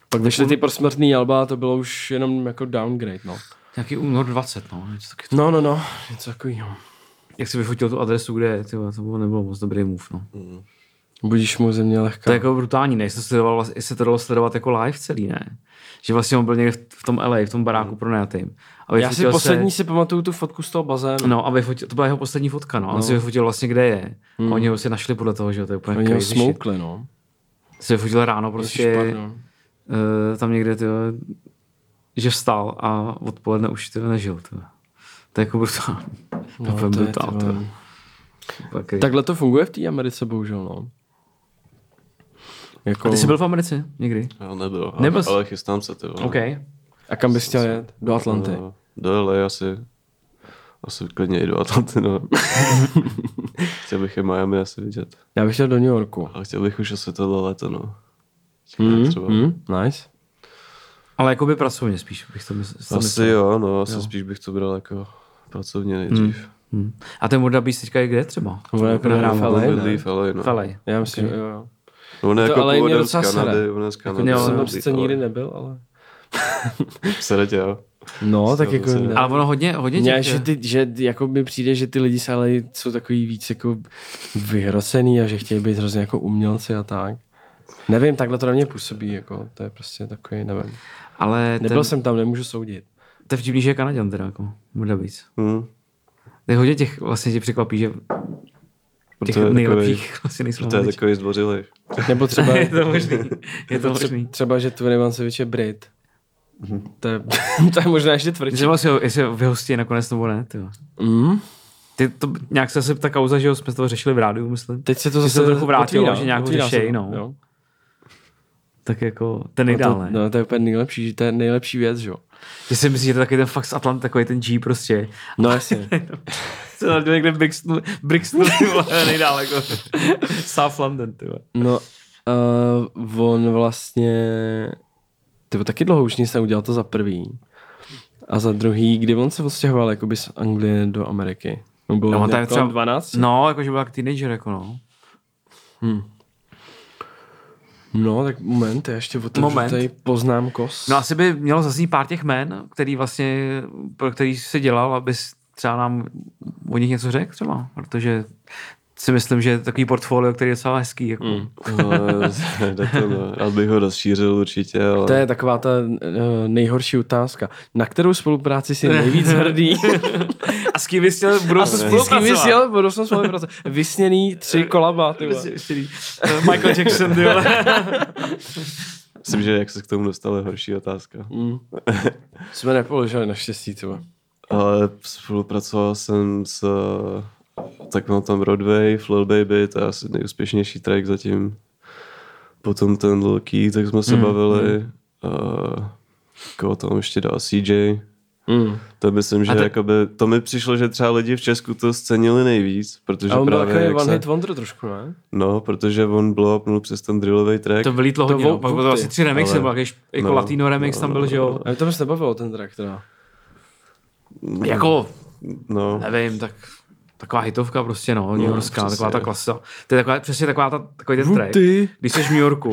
Pak vyšly ty prosmrtný alba a to bylo už jenom jako downgrade, no. Nějaký únor 20, no. Něco taky No, no, no, něco takového. Jak si vyfotil tu adresu, kde je, tyjo, to bylo, nebylo moc dobrý move, no. Budíš mu země To lehká. je jako brutální, ne? Jestli, sledoval, vlastně- jestli to dalo sledovat jako live celý, ne? Že vlastně on byl někde v tom LA, v tom baráku pro najatým. A Já si poslední si pamatuju tu fotku z toho bazénu. No a vyfotil, to byla jeho poslední fotka, no. A on si vyfotil vlastně, kde je. A oni ho si našli podle toho, že to je úplně Oni ho smoukli, no. Si vyfotil ráno prostě, Ježišpardon. uh, tam někde, tyjo, že vstal a odpoledne už tyjo, nežil, tyjo. To je jako brutální. No, to je, brutál, ty tyjo. Takhle to funguje v té Americe, bohužel, no. Jako... A ty jsi byl v Americe někdy? Já nebyl, Nebyl ale, jsi? ale chystám se, ty. OK. A kam bys chtěl jet? Do Atlanty. No, do LA asi. Asi klidně i do Atlanty, no. chtěl bych je Miami asi vidět. Já bych chtěl do New Yorku. Ale chtěl bych už asi tohle léto, no. Mm, třeba. mm, nice. Ale jako by pracovně spíš, bych to myslel. Asi jo, no, asi spíš bych to bral jako pracovně nejdřív. Hmm. A ten Moda Beast teďka je kde třeba? Jako nahrává. v LA, v LA, no. Felej. Já myslím, že jo, jo. No, on je To jako ale původem z docela sere. Kanady, on je z Kanady. Já Jo, jsem tam sice nikdy nebyl, ale... Sere tě, jo. No, tak jako... ne. Ale ono hodně, hodně těch, že, ty, že jako mi přijde, že ty lidi se ale jsou takový víc jako vyhrocený a že chtějí být hrozně jako umělci a tak. Nevím, takhle to na mě působí, jako, to je prostě takový, nevím. ale Nebyl ten, jsem tam, nemůžu soudit. to je vtipný, že je Kanaděn teda, jako Moda Beast. Hm. To je hodně těch, vlastně tě překvapí, že Proto je nejlepších takový- vlastně nejsou To je takový zdvořilý. Nebo třeba, je to možný. Je to možný. třeba že Tony Vancevič je Brit. To je, to je možná ještě tvrdší. Myslím, jestli, ho- jestli ho vyhostí nakonec nebo ne, tyjo. Mm. Ty to, nějak se asi ta kauza, že jo, jsme to řešili v rádiu, myslím. Teď se to zase se to trochu vrátilo, otvírá, že nějak se řešej, to, no. jo. Tak jako ten No nejdál, to, ne? no, to je úplně nejlepší, to je nejlepší věc, že jo. Že si myslíš, že to je takový ten fakt z Atlant, takový ten G prostě. No jasně. Co na někde Brixton, Brixton, ty vole, nejdál, jako South London, ty vole. No, uh, on vlastně, ty taky dlouho už nic neudělal to za prvý. A za druhý, kdy on se odstěhoval jakoby z Anglie do Ameriky. On byl No, on no, tam jako třeba- 12? No, jakože byl jak teenager, jako no. No, tak moment, já ještě otevřu Moment. tady poznámkos. No asi by mělo zaznít pár těch jmén, který vlastně, pro který si dělal, abys třeba nám o nich něco řekl třeba, protože si myslím, že je takový portfolio, který je docela hezký. Jako. Mm. No, to, no. Rád bych ho rozšířil určitě, ale... To je taková ta uh, nejhorší otázka. Na kterou spolupráci si nejvíc hrdý? A s kým bys chtěl v budoucnu S kým spolupracovat? Vysněný tři kolaba, ty. Eh, Michael Jackson, ty. Myslím, že jak se k tomu dostal, je horší otázka. Mm. Jsme nepoložili naštěstí, ty vole. Ale spolupracoval jsem s tak na tom Broadway, Lil Baby, to je asi nejúspěšnější track zatím. Potom ten Lil Key, tak jsme se Hmm, bavili. Uh, koho tam ještě dal? CJ. Mm. To myslím, že A to- jakoby, to mi přišlo, že třeba lidi v Česku to scenili nejvíc, protože A on byl právě takový jak one se, hit wonder trošku, ne? No, protože on blow upnul přes ten drillový track. To vylítlo To hodně, no. vo- pak bylo asi tři remixy, Ale- nebo jako no, latino remix tam byl, že jo. A mě to moc nebavilo, ten track teda. Jako, No, nevím, tak taková hitovka prostě, no, New Yorkská, přesně. taková ta klasa. To je taková, přesně taková ta, takový ten track. Když jsi v New Yorku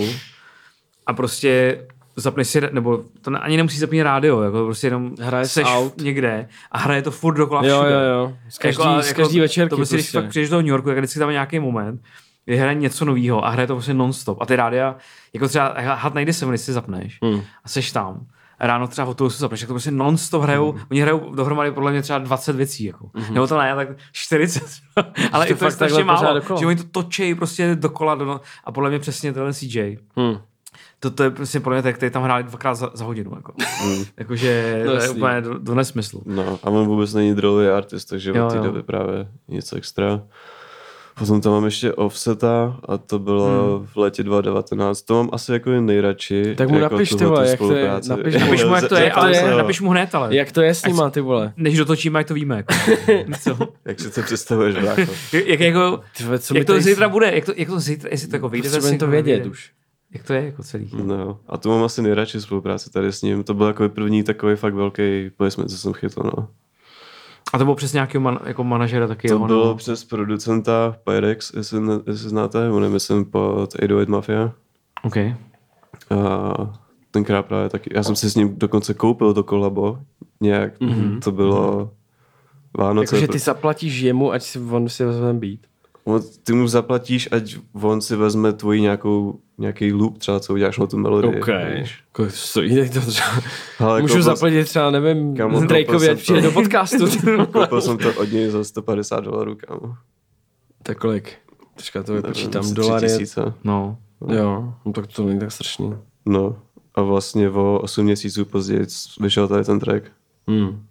a prostě zapneš si, nebo to ani nemusíš zapnout rádio, jako prostě jenom Hraje seš out. někde a hraje to furt dokola Jo, všude. jo, jo. Z každý, Jako- z jako každý večerky To prostě, když prostě. fakt přijdeš do New Yorku, tak vždycky tam je nějaký moment, kdy hraje něco nového a hraje to prostě non-stop. A ty rádia, jako třeba Night se, když si zapneš Hmm. a seš tam, ráno třeba od toho se zapneš, tak to prostě non-stop hrajou, Hmm. oni hrajou dohromady podle mě třeba 20 věcí, jako. Nebo to ne, tak 40. Ale i to je strašně málo, dokola. že oni to točí prostě dokola do, a podle mě přesně tenhle CJ. Hmm. To, to je prostě podle mě tak, který tam hráli dvakrát za, za hodinu. Jako. Jakože No to je úplně do, do nesmyslu. no, a on vůbec není drillový artist, takže Jo, od té doby právě nic extra. Potom tam mám ještě Offseta a to bylo Hmm. v létě 2019. To mám asi jako nejradši. Tak mu jako napiš, ty vole, jak to je, napiš mu. Napiš mu, jak to je, Jak to ale je? napiš mu hned, ale. Jak to je s nima, ty vole? Než dotočíme, jak to víme. Jako. Co? Jak si to představuješ, brácho? Jak, jako, Ty vole, co jak to zítra bude? Jak to, jak to zítra, jestli to jako vyjde? Potřebujeme to jako vědět už. Jak to je jako celý? No, a to mám asi nejradši spolupráci tady s ním. To byl jako první takový fakt velký placement, co jsem chytl, no. A to bylo přes nějakého man, jako manažera taky. To jo, bylo no. přes producenta Pyrex, jestli, jestli znáte, on je myslím pod 808 Mafia. OK. A tenkrát právě taky, já jsem si s ním dokonce koupil to kolabo, nějak, mm-hmm. to bylo Vánoce. Jakože ty zaplatíš jemu, ať si on si vezme být. On- Ty mu zaplatíš, ať on si vezme tvoji nějakou, nějaký loop třeba, co uděláš na tu melodii. OK. Jako stojí tady to třeba. Ale Můžu koupil, zaplatit třeba, nevím, Drakeovi, ať přijde to. do podcastu. koupil jsem to od něj za 150 dolarů, kámo. tak kolik? Počkat, to vypočítám. Dolary. 3000. No. Jo, no tak to není tak strašný. No. A vlastně o 8 měsíců později vyšel tady ten track. Hmm.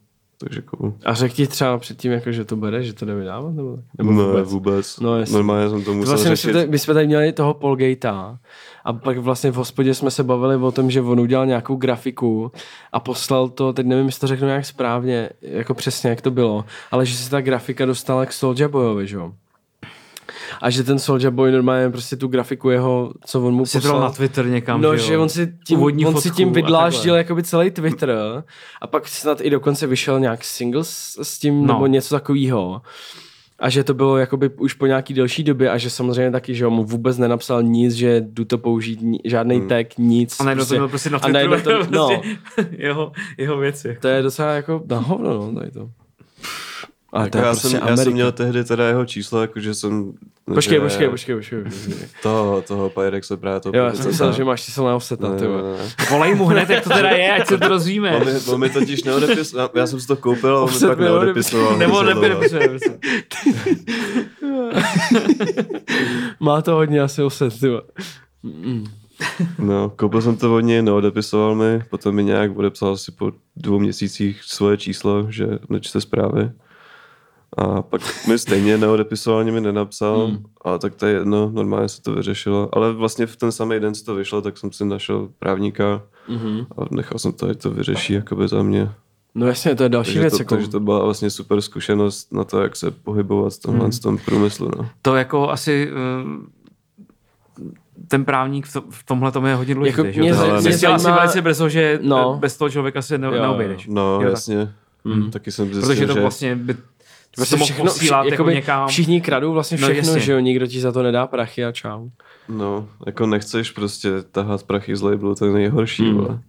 Takže cool. A řekl ti třeba předtím, jako, že to bere, že to jde vydávat? Nebo, nebo ne, vůbec? vůbec. No, jasně. Normálně jsem to musel vlastně my, řešit. jsme tady, my jsme tady měli toho Polgata a pak vlastně v hospodě jsme se bavili o tom, že on udělal nějakou grafiku a poslal to, teď nevím, jestli to řeknu nějak správně, jako přesně jak to bylo, ale že se ta grafika dostala k Soulja Boyovi, že jo? A že ten Soulja Boy normálně prostě tu grafiku jeho, co on mu Si poslal. na Twitter někam, No, že, on si tím, Úvodní on si tím a vydláždil jakoby celý Twitter a pak snad i dokonce vyšel nějak single s, s tím No. nebo něco takového. A že to bylo jakoby už po nějaký delší době a že samozřejmě taky, že on mu vůbec nenapsal nic, že jdu to použít, žádný Hmm. tag, nic. A najednou to byl prostě na a Twitteru. najednou to, no, prostě jeho, jeho věci. to je docela jako na hovno, no, tady to. A to Jako je já, prostě jsem, já jsem měl tehdy teda jeho číslo, jakože jsem... Počkej, že počkej, počkej, počkej. Toho, toho Pyrexe právě toho Jo, já jsem myslel, že máš číslo na offseta, Ne, ty ne. Volej mu hned, jak to teda je, ať se to rozvíme. On mi, on mi totiž neodepisoval, já jsem si to koupil a on mi pak neodepisoval. Nebo nepisoval. Má to hodně asi offset, ty. No, koupil jsem to od něj, neodepisoval mi, potom mi nějak odepsal asi po dvou měsících svoje číslo, že nečte zprávy. A pak mi stejně neodepisoval, ani mi nenapsal, hmm. a tak to je jedno, normálně se to vyřešilo. Ale vlastně v ten samý den, co to vyšlo, tak jsem si našel právníka Mhm. a nechal jsem to, ať to vyřeší jakoby za mě. No jasně, to je další Takže věc. to, jako, takže to byla vlastně super zkušenost na to, jak se pohybovat v tomhle hmm. tom průmyslu. No. To jako asi eh, ten právník v, to, v tomhle tom je hodně důležitý. Jako že jo? mě mě zjistil asi zajímá- velice brzo, že No. bez toho člověka se ne, neobejdeš. No, Jo, tak. jasně. Hmm. Taky jsem zjistil, Protože to že... vlastně by Vlastně všechno, posílat vši, jako někam. všichni kradou vlastně No, všechno, jasně. že jo, nikdo ti za to nedá prachy a čau. No, jako nechceš prostě tahat prachy z labelu, to je nejhorší, vole.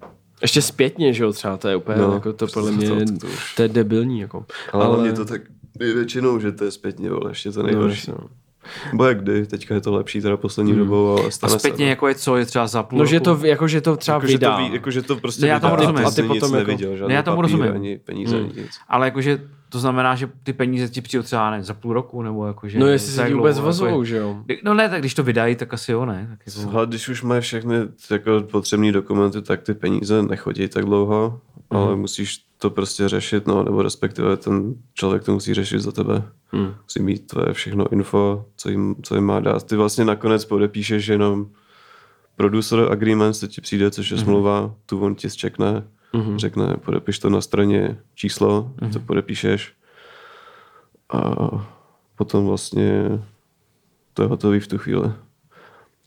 Ještě zpětně, že jo, třeba to je úplně, No, no, jako to podle to- mě, to- to, to to, už. to je debilní, jako. Ale, ale... to tak je většinou, že to je zpětně, vole, ještě to nejhorší. No, No, jasně. Bo jak kdy, teďka je to lepší teda poslední hmm. dobou, ale A stane zpětně se. jako je co, je třeba za půl no, že roku. to, jako, že to třeba Jako, že to, vydá. ví, jako, že to prostě Ne, já tomu vydá, rozumím. a A ty ty potom nic jako- neviděl, žádný Ne, já tomu papír, rozumím. ani peníze, Hmm. ani nic. Ale jakože to znamená, že ty peníze ti přijdou třeba ne, za půl roku, nebo jakože... No jestli se ti vůbec dlouho, jako je- vozou, že jo. No ne, tak když to vydají, tak asi jo, ne. Tak jako... Ale když už mají všechny jako potřebné dokumenty, tak ty peníze nechodí tak dlouho, Mhm. ale musíš to prostě řešit, no, nebo respektive ten člověk to musí řešit za tebe. Hmm. Musí mít tvoje všechno info, co jim, co jim má dát. Ty vlastně nakonec podepíšeš jenom producer agreement, co ti přijde, což je smlouva, tu on ti zčekne, řekne, podepiš to na straně číslo, Mhm. to podepíšeš a potom vlastně to je hotový v tu chvíli.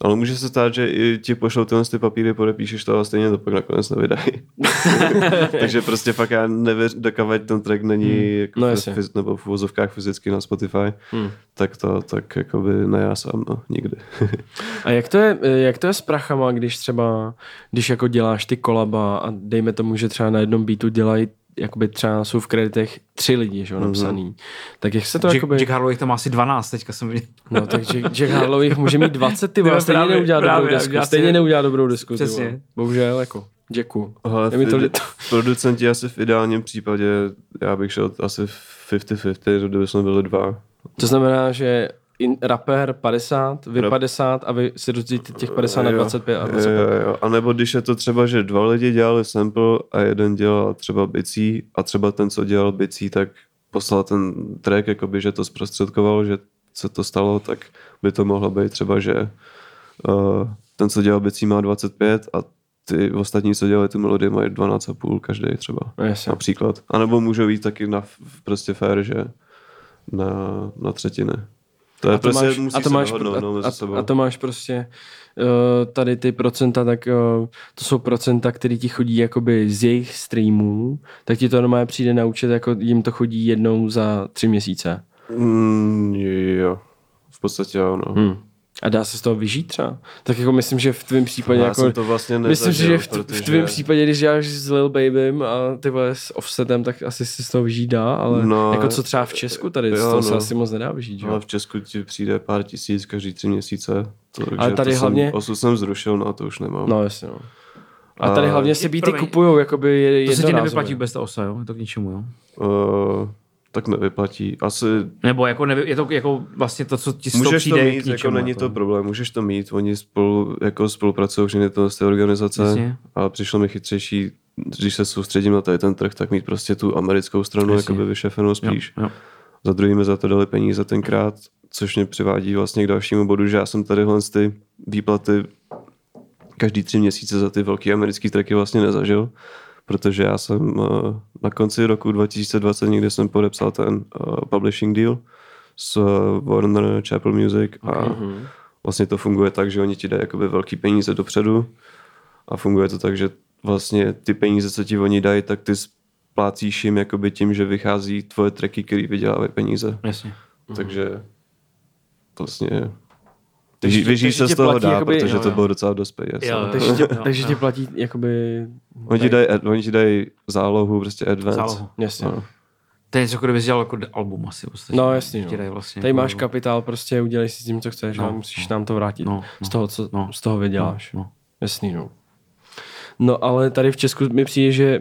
Ale může se stát, že i ti pošlou tyhle ty papíry, podepíšeš to a stejně to pak nakonec nevydají. Takže prostě fakt já nevěř, dokavať ten track není hmm. jako No fyz, nebo v uvozovkách fyzicky na Spotify, Hmm. tak to tak jakoby ne já sám, no, nikdy. A jak to, je, jak to je s prachama, když třeba, když jako děláš ty kolaba a dejme tomu, že třeba na jednom beatu dělají jakoby třeba jsou v kreditech tři lidi, že jo, napsaný. Tak jak se to Jack, jakoby... Jack Harlow jich tam má asi 12, teďka jsem viděl. No, tak Jack, Jack Harlow jich může mít 20, ty vole, stejně právě, neudělá dobrou právě, desku. udělá si- Stejně neudělá dobrou desku, ty Přesně. vole. Bohužel, jako, děkuju. Je mi to v, líto. producenti asi v ideálním případě, já bych šel asi 50-50, kdyby jsme byli dva. To znamená, že in, rapper 50, vy Rap- 50 a vy si rozdělíte těch 50 na Jo, 25 a 25. Jo, jo. A nebo když je to třeba, že dva lidi dělali sample a jeden dělal třeba bicí a třeba ten, co dělal bicí, tak poslal ten track, jakoby, že to zprostředkoval, že se to stalo, tak by to mohlo být třeba, že uh, ten, co dělal bicí, má 25 a ty ostatní, co dělali tu melodii, mají 12,5 každý třeba. No, jasně. Například. A nebo můžou jít taky na prostě fair, že na, na třetiny. To je a to prostě, máš, a to máš, no, a, a, a to máš prostě uh, tady ty procenta, tak uh, to jsou procenta, které ti chodí jakoby z jejich streamů, tak ti to normálně přijde na účet, jako jim to chodí jednou za tři měsíce. Mm, jo, v podstatě jo, no. Hmm. A dá se z toho vyžít třeba? Tak jako myslím, že v tvém případě Já jako... jsem to vlastně Myslím, nezažil, že v, t- protože... v tvém případě, když děláš s Lil Babym a ty vole s offsetem, tak asi si z toho vyžít dá, ale No, jako co třeba v Česku tady, jo, z toho se no. asi moc nedá vyžít, že? Jo? v Česku ti přijde pár tisíc každý tři měsíce. To, Ale tady to hlavně- Jsem, osud jsem zrušil, no to už nemám. No jasně, no. A tady A- hlavně si býty promiň. kupujou, jakoby je- To se ti nevyplatí bez ta osa, jo? Je to k ničemu, jo? Uh, tak nevyplatí. Asi Nebo jako nevy, je to jako vlastně to, co ti z můžeš to přijde mít, k ničemu, jako není to problém, můžeš to mít, oni spolu, jako spolupracují všechny tyhle ty organizace, Jasně. ale přišlo mi chytřejší, když se soustředím na tady ten trh, tak mít prostě tu americkou stranu Jasně. jakoby vyšefenou spíš. Jo, jo. Za druhými za to dali peníze tenkrát, což mě přivádí vlastně k dalšímu bodu, že já jsem tadyhle ty výplaty každý tři měsíce za ty velké americké tracky vlastně nezažil, protože já jsem eh, na konci roku 2020 někdy jsem podepsal ten uh, publishing deal s eh, Warner Chapel Music a vlastně to funguje tak, že oni ti dají jakoby velký peníze dopředu a funguje to tak, že vlastně ty peníze, co ti oni dají, tak ty splácíš jim jakoby tím, že vychází tvoje tracky, který vydělávají peníze. Jasně. Takže vlastně Takže vyží, tě- vyží takže se z toho platí dá, jakoby- protože jo, to jo. bylo docela dost peněz. Jo, no. jo. Takže, tě, Jo, takže ti platí jakoby... Oni ti dají, oni ti dají zálohu, prostě advance. Zálohu. Jasně. No. To je něco, kdybys dělal jako album asi. Vlastně. No jasně, Ti no. dají vlastně Tady jako- máš kapitál, prostě udělej si s tím, co chceš No, a musíš no. nám to vrátit No, z no, toho, co no. z toho vyděláš. No, no. Jasný, no. No ale tady v Česku mi přijde, že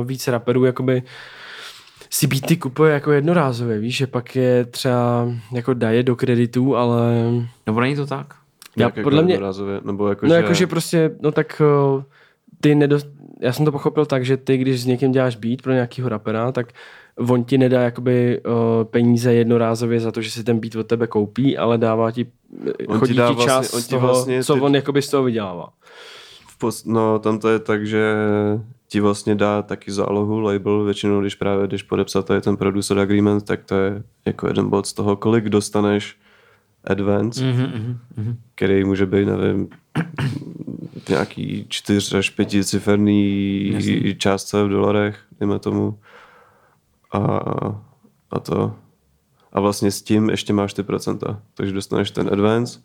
uh, víc raperů jakoby si beaty kupuje jako jednorázově, víš, že pak je třeba jako daje do kreditů, ale Nebo není to tak? já Jak jako podle mě, jednorázově, nebo jako, no že, jakože prostě, no tak uh, ty nedost, já jsem to pochopil tak, že ty, když s někým děláš beat pro nějakého rapera, tak on ti nedá jakoby uh, peníze jednorázově za to, že si ten beat od tebe koupí, ale dává ti, On chodí ti dá ti vlastně- část on z ti toho, vlastně co ty- on jakoby z toho vydělává. v no tam to je tak, že ti vlastně dá taky zálohu label, většinou když právě jdeš podepsat tady ten producer agreement, tak to je jako jeden bod z toho, kolik dostaneš advance, Mhm, mhm, mhm. který může být, nevím, nějaký čtyř až pěticiferný Jasně. částce v dolarech, dejme tomu. A, a to. A vlastně s tím ještě máš ty procenta. Takže dostaneš ten advance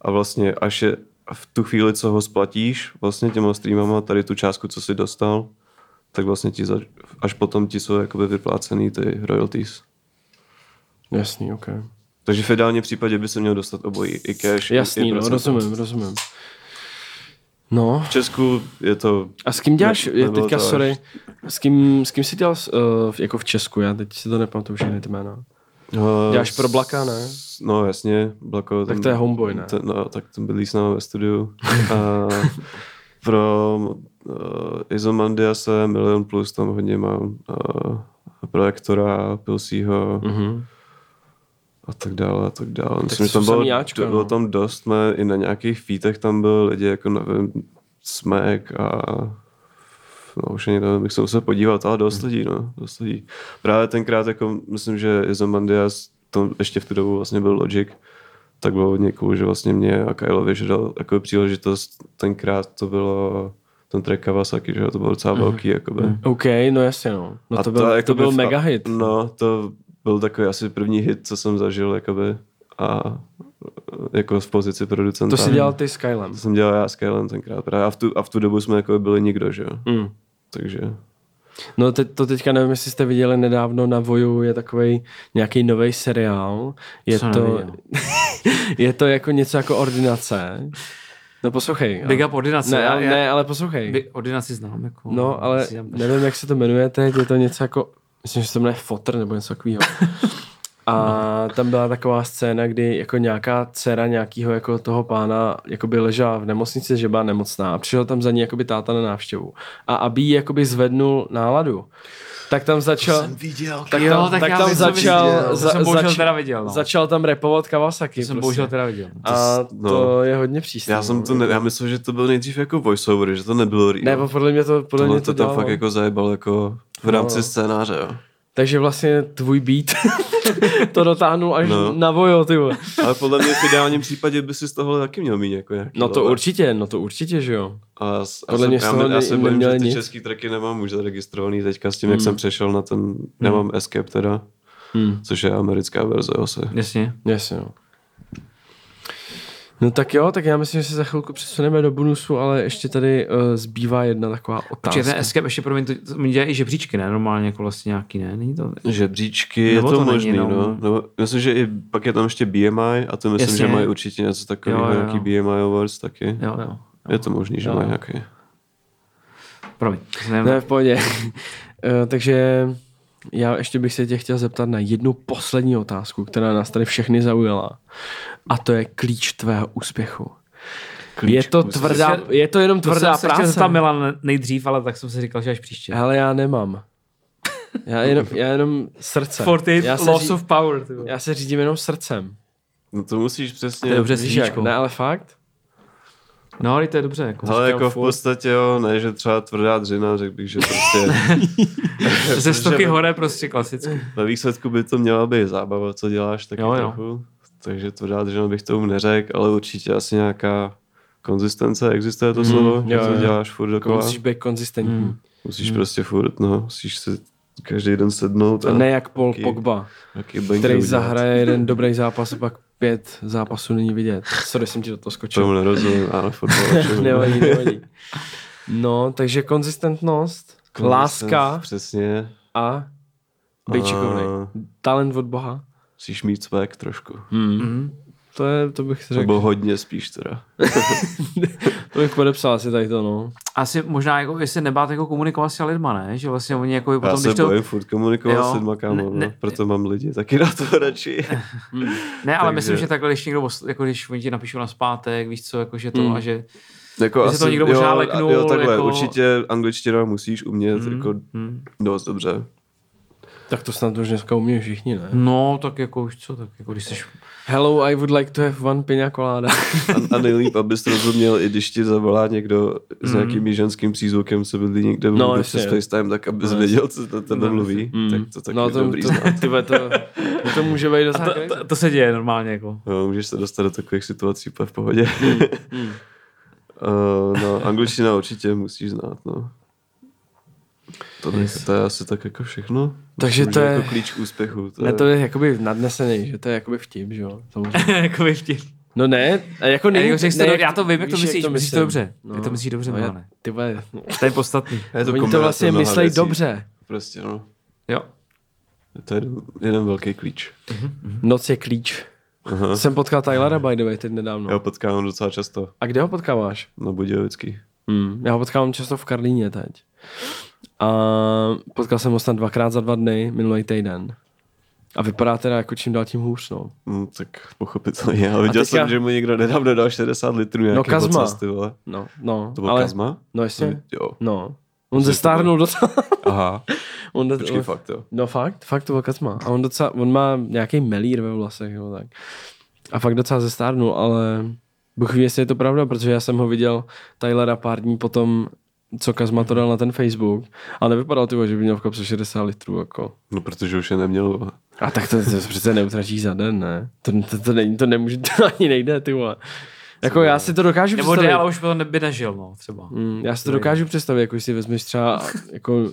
a vlastně až je v tu chvíli, co ho splatíš vlastně těma streamama, tady tu částku, co jsi dostal, tak vlastně ti za, až potom ti jsou jakoby vyplácený ty royalties. Jasný, ok. Takže v ideálním případě by se měl dostat obojí, i cash, i- Jasný, i no, procenta. rozumím, rozumím. No, V Česku je to... a s kým děláš, Ne- je teďka, to sorry, s kým, s kým jsi dělal uh, jako v Česku, já teď si to nepamatuju všechny ty jména. No, Děláš pro Blaka, ne? No jasně, Blako. Tak to je homeboy, ne? Ten, no, tak ten bydlí s námi ve studiu. A pro uh, Izomandiase Milion Plus tam hodně mám uh, projektora, Pilsího Mhm. a tak dále a tak dále. Myslím, to že tam bylo, jáčka, bylo no. tam dost, jsme i na nějakých featech tam byl lidi jako nevím, Smek a no už ani nevím, bych se musel podívat, ale dost lidí, no, dost lidí. Právě tenkrát, jako myslím, že Izomandias, to ještě v tu dobu vlastně byl Logic, tak bylo hodně cool, že vlastně mě a Kylovi, že dal jako příležitost, tenkrát to bylo ten track Kawasaki, že to bylo docela velký, jakoby. OK, no jasně, no. No A to, byl, to jakoby byl v- mega hit. No, to byl takový asi první hit, co jsem zažil, jakoby. A jako v pozici producenta. To si dělal ty s Kylem. To jsem dělal já s Kylem tenkrát. Právě a v tu, a v tu dobu jsme jako byli nikdo, že jo. Mm. Takže No te, to teďka nevím, jestli jste viděli nedávno na Voju, je takový nějaký nový seriál. Je Co to, je to jako něco jako ordinace. No poslouchej. Big up ordinace. Ne, já- ale, já- ne, ale poslouchej. Ordinaci znám. Jako, No, ale nevím, jak se to jmenuje teď, je to něco jako, myslím, že se to jmenuje Fotr nebo něco takového. A tam byla taková scéna, kdy jako nějaká dcera nějakého jako toho pána jakoby ležela v nemocnici, že byla nemocná a přišel tam za ní jakoby táta na návštěvu. A aby jí jakoby zvednul náladu, tak tam začal... viděl. tak Jo, tam, tak tak já tam vím, začal, viděl. To jsem bohužel teda viděl, no. začal tam repovat Kawasaki. To jsem prostě. bohužel teda viděl. A no. to je hodně přísný. Já jsem no. to, ne, já myslel, že to byl nejdřív jako voiceover, že to nebylo real. Ne, podle mě to, podle Tohle mě to to tam dělalo. fakt jako zajebal jako v rámci No. scénáře, jo. Takže vlastně tvůj beat to dotáhnul až No. na vojo, ty vole. Ale podle mě v ideálním případě by si z toho taky měl mít jako nějaký No to level. určitě, no to určitě, že jo. A, s- a Podle mě z já, toho já, se ne- bojím, že ty nic. český tracky nemám už zaregistrovaný teďka s tím, jak Hmm. jsem přešel na ten, nemám Escape teda, Hmm. což je americká verze asi. Jasně. Jasně, no. No tak jo, tak já myslím, že se za chvilku přesuneme do bonusu, ale ještě tady uh, zbývá jedna taková otázka. ten escape ještě, promiň, to, to mi dělá i žebříčky, ne? Normálně jako vlastně nějaký, ne? Není to... Žebříčky, je Nebo to, to není možný, no. no. Myslím, že i pak je tam ještě BMI a to myslím, Jasně. že mají určitě něco takového, Jo, jo. nějaký BMI Awards taky. Jo, jo. Je to možný, že Jo. mají nějaký. Promiň. Ne, Ne, v pohodě. Eh, takže já ještě bych se tě chtěl zeptat na jednu poslední otázku, která nás tady všechny zaujala. A to je klíč tvého úspěchu. Klíč je to tvrdá, je to jenom to tvrdá jsem se chtěl práce. zeptat Milan nejdřív, ale tak jsem si říkal, že až příště. Hele, já nemám. Já jenom, já jenom srdce. 48 já se, Loss ří, of Power. Já se řídím jenom srdcem. No to musíš přesně... To je dobře. Ne, ale fakt? No, ale to je dobře. Jako. Ale jako v furt. podstatě jo, ne, že třeba tvrdá dřina, řekl bych, že prostě Ze stoky hore prostě klasicky. ve výsledku by to měla být zábava, co děláš taky Jo, jo. trochu. Takže tvrdá dřina bych tomu neřekl, ale určitě asi nějaká konzistence, existuje to slovo, že jo, to jo. děláš furt Jako dokola. musíš být konzistentní. Hmm. Musíš prostě furt, no, musíš se každý den sednout A a ne jak Paul taky- Pogba, taky který zahraje jeden dobrý zápas a pak pět zápasů není vidět. Sorry, jsem ti do toho Tomu skočil. nerozumím, ale fotbal. nevadí, nevadí. No, takže konzistentnost, láska Přesně. a být. A Talent od Boha. Musíš mít svek trošku. Mhm. To, je, to bych řekl. Nebo hodně spíš teda. To bych podepsal asi tady to, no. Asi možná, jako, jestli nebát jako komunikovat s lidma, ne? Že vlastně oni jako Já potom, se když to... bojím furt komunikovat Jo. s lidma, kámo, Ne- no. proto mám lidi taky na to radši. Ne, ale Takže- myslím, že takhle, když někdo, jako když oni ti napíšou na zpátek, víš co, jako že to, Hmm. a že... jako se to někdo možná jo, leknul, jo, takhle, jako- určitě angličtina musíš umět Hmm, jako hmm. dost dobře. Tak to snad už dneska umějí všichni, ne? No, tak jako už co, tak jako když jsi... Hello, I would like to have one piña colada. A, a nejlíp, abys to rozuměl, i když ti zavolá někdo s nějakým ženským přízvukem, co bydlí někde v No, no, jasně. přes FaceTime, tak abys No, věděl, co to tebe No, mluví. Mm. Tak to taky no je to, dobrý to, znát. tyhle, to, to může být docela to, to, to, se děje normálně, jako. No, můžeš se dostat do takových situací úplně v pohodě. Mm. Uh, no, angličtina určitě musíš znát, no. To, yes. to je asi tak jako všechno. Takže Myslím, to je- Jako klíč k úspěchu. To Ne, je... to je jakoby nadnesený, že to je jakoby vtip, že jo? Samozřejmě. jako by vtip. No ne, a jako Ne, ne, jako to ne, do- já to vím, jak to myslíš, myslíš to dobře. Jak to myslíš dobře, no, Milane. ty vole, no. To je podstatný. je Oni to vlastně myslej věcí. dobře. Prostě, no. Jo. To je jeden, jeden velký klíč. Noc je klíč. Aha. Jsem potkal Tylera by the way teď nedávno. Já ho potkávám docela často A kde ho potkáváš? na Budějovický. Hmm. Já ho potkávám často v Karlíně teď. A potkal jsem ho snad dvakrát za dva dny minulý týden. A vypadá teda jako čím dál tím hůř, no. Hmm, tak pochopitelně. Ale viděl teďka- jsem, že mu někdo nedávno dal 60 litrů nějakého Kazma. ocas, ty vole. No, no. To byl ale, Kazma? No jasně. Jo. No. On zestárnul docela. Aha. on, do, Počkej, on, fakt jo. No fakt, fakt to byl Kazma. A on docela, on má nějaký melír ve vlasech, jo, tak. A fakt docela zestárnul, ale Bůh ví, jestli je to pravda, protože já jsem ho viděl Tylera pár dní potom, co Kazma to dal na ten Facebook. A nevypadal ty, vole, že by měl v kapse 60 litrů, jako. No protože už je neměl. A tak to, to přece neutratíš za den, ne? To, to, to, není, to nemůže, to ani nejde, ty vole. Jako já si to dokážu Nebo představit. jde, ale už by to neby nežil, no, třeba. Mm, já si to dokážu představit, jako když si vezmeš třeba jako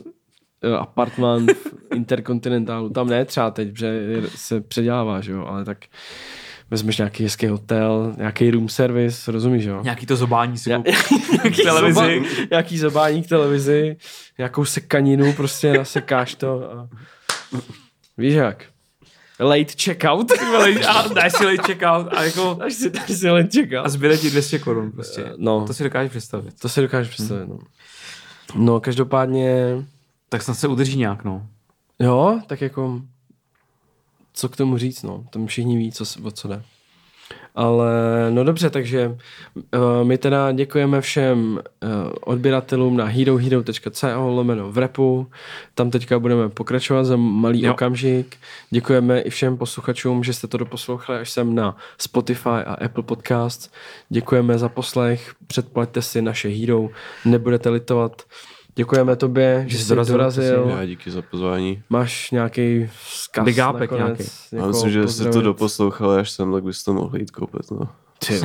eh, apartman v Interkontinentálu, tam ne třeba teď, protože je- se předělává, že jo, ale tak vezmeš nějaký hezký hotel, nějaký room service, rozumíš, jo? Nějaký to zobání si koupit. nějaký televizi. zoba- nějaký zobání k televizi, nějakou sekaninu, prostě nasekáš to a... Víš jak? Late checkout. A dáš si late checkout a jako... Až si, až si late checkout. A zbyde ti 200 korun prostě. No, To si dokážeš představit. to si dokážeš představit, no. No, každopádně Tak snad se udrží nějak, no. Jo, tak jako co k tomu říct, no. Tam všichni ví, co, o co jde. Ale no dobře, takže uh, my teda děkujeme všem uh, odběratelům na herohero.co lomeno v repu. Tam teďka budeme pokračovat za malý jo. Okamžik. Děkujeme i všem posluchačům, že jste to doposlouchali až sem na Spotify a Apple Podcast. Děkujeme za poslech, předplaťte si naše Hero, nebudete litovat. Děkujeme tobě, že jsi jsi dorazil, dorazil. Já díky za pozvání. Máš nějaký vzkaz Big nakonec, nějaký. Já jako myslím, že jestli to pozdravit? doposlouchali až sem, tak bys to mohl jít koupit. No. Ty.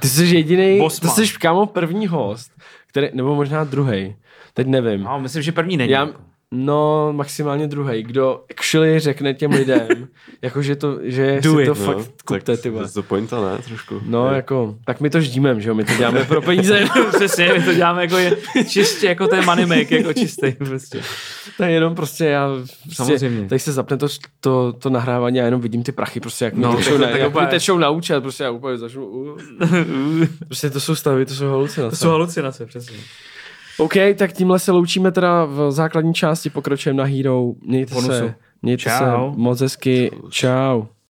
Ty jsi jediný, ty jsi kámo první host, který, nebo možná druhý. Teď nevím. No, myslím, že první není. Já, no, maximálně druhý. Kdo actually řekne těm lidem, jako že to, že Do si it, to no, fakt kupte, ty to pointa, ne? Trošku. No, jako, tak my to ždímem, že jo, my to děláme pro peníze. Přesně, my to děláme jako je, čistě jako ten money make, jako čistý prostě. to je jenom prostě, já prostě, Samozřejmě. Tady se zapne to, to, to nahrávání a jenom vidím ty prachy, prostě jak mi No, tečou, tak- na, tak jak úplně- mi tečou na účet, prostě já úplně začnu, uh. prostě to jsou stavy, to jsou halucinace. To jsou halucinace, přesně. OK, tak tímhle se loučíme teda v základní části, pokračujeme na Hero. Mějte Bonusu. se, mějte Čau. se moc hezky. Čau.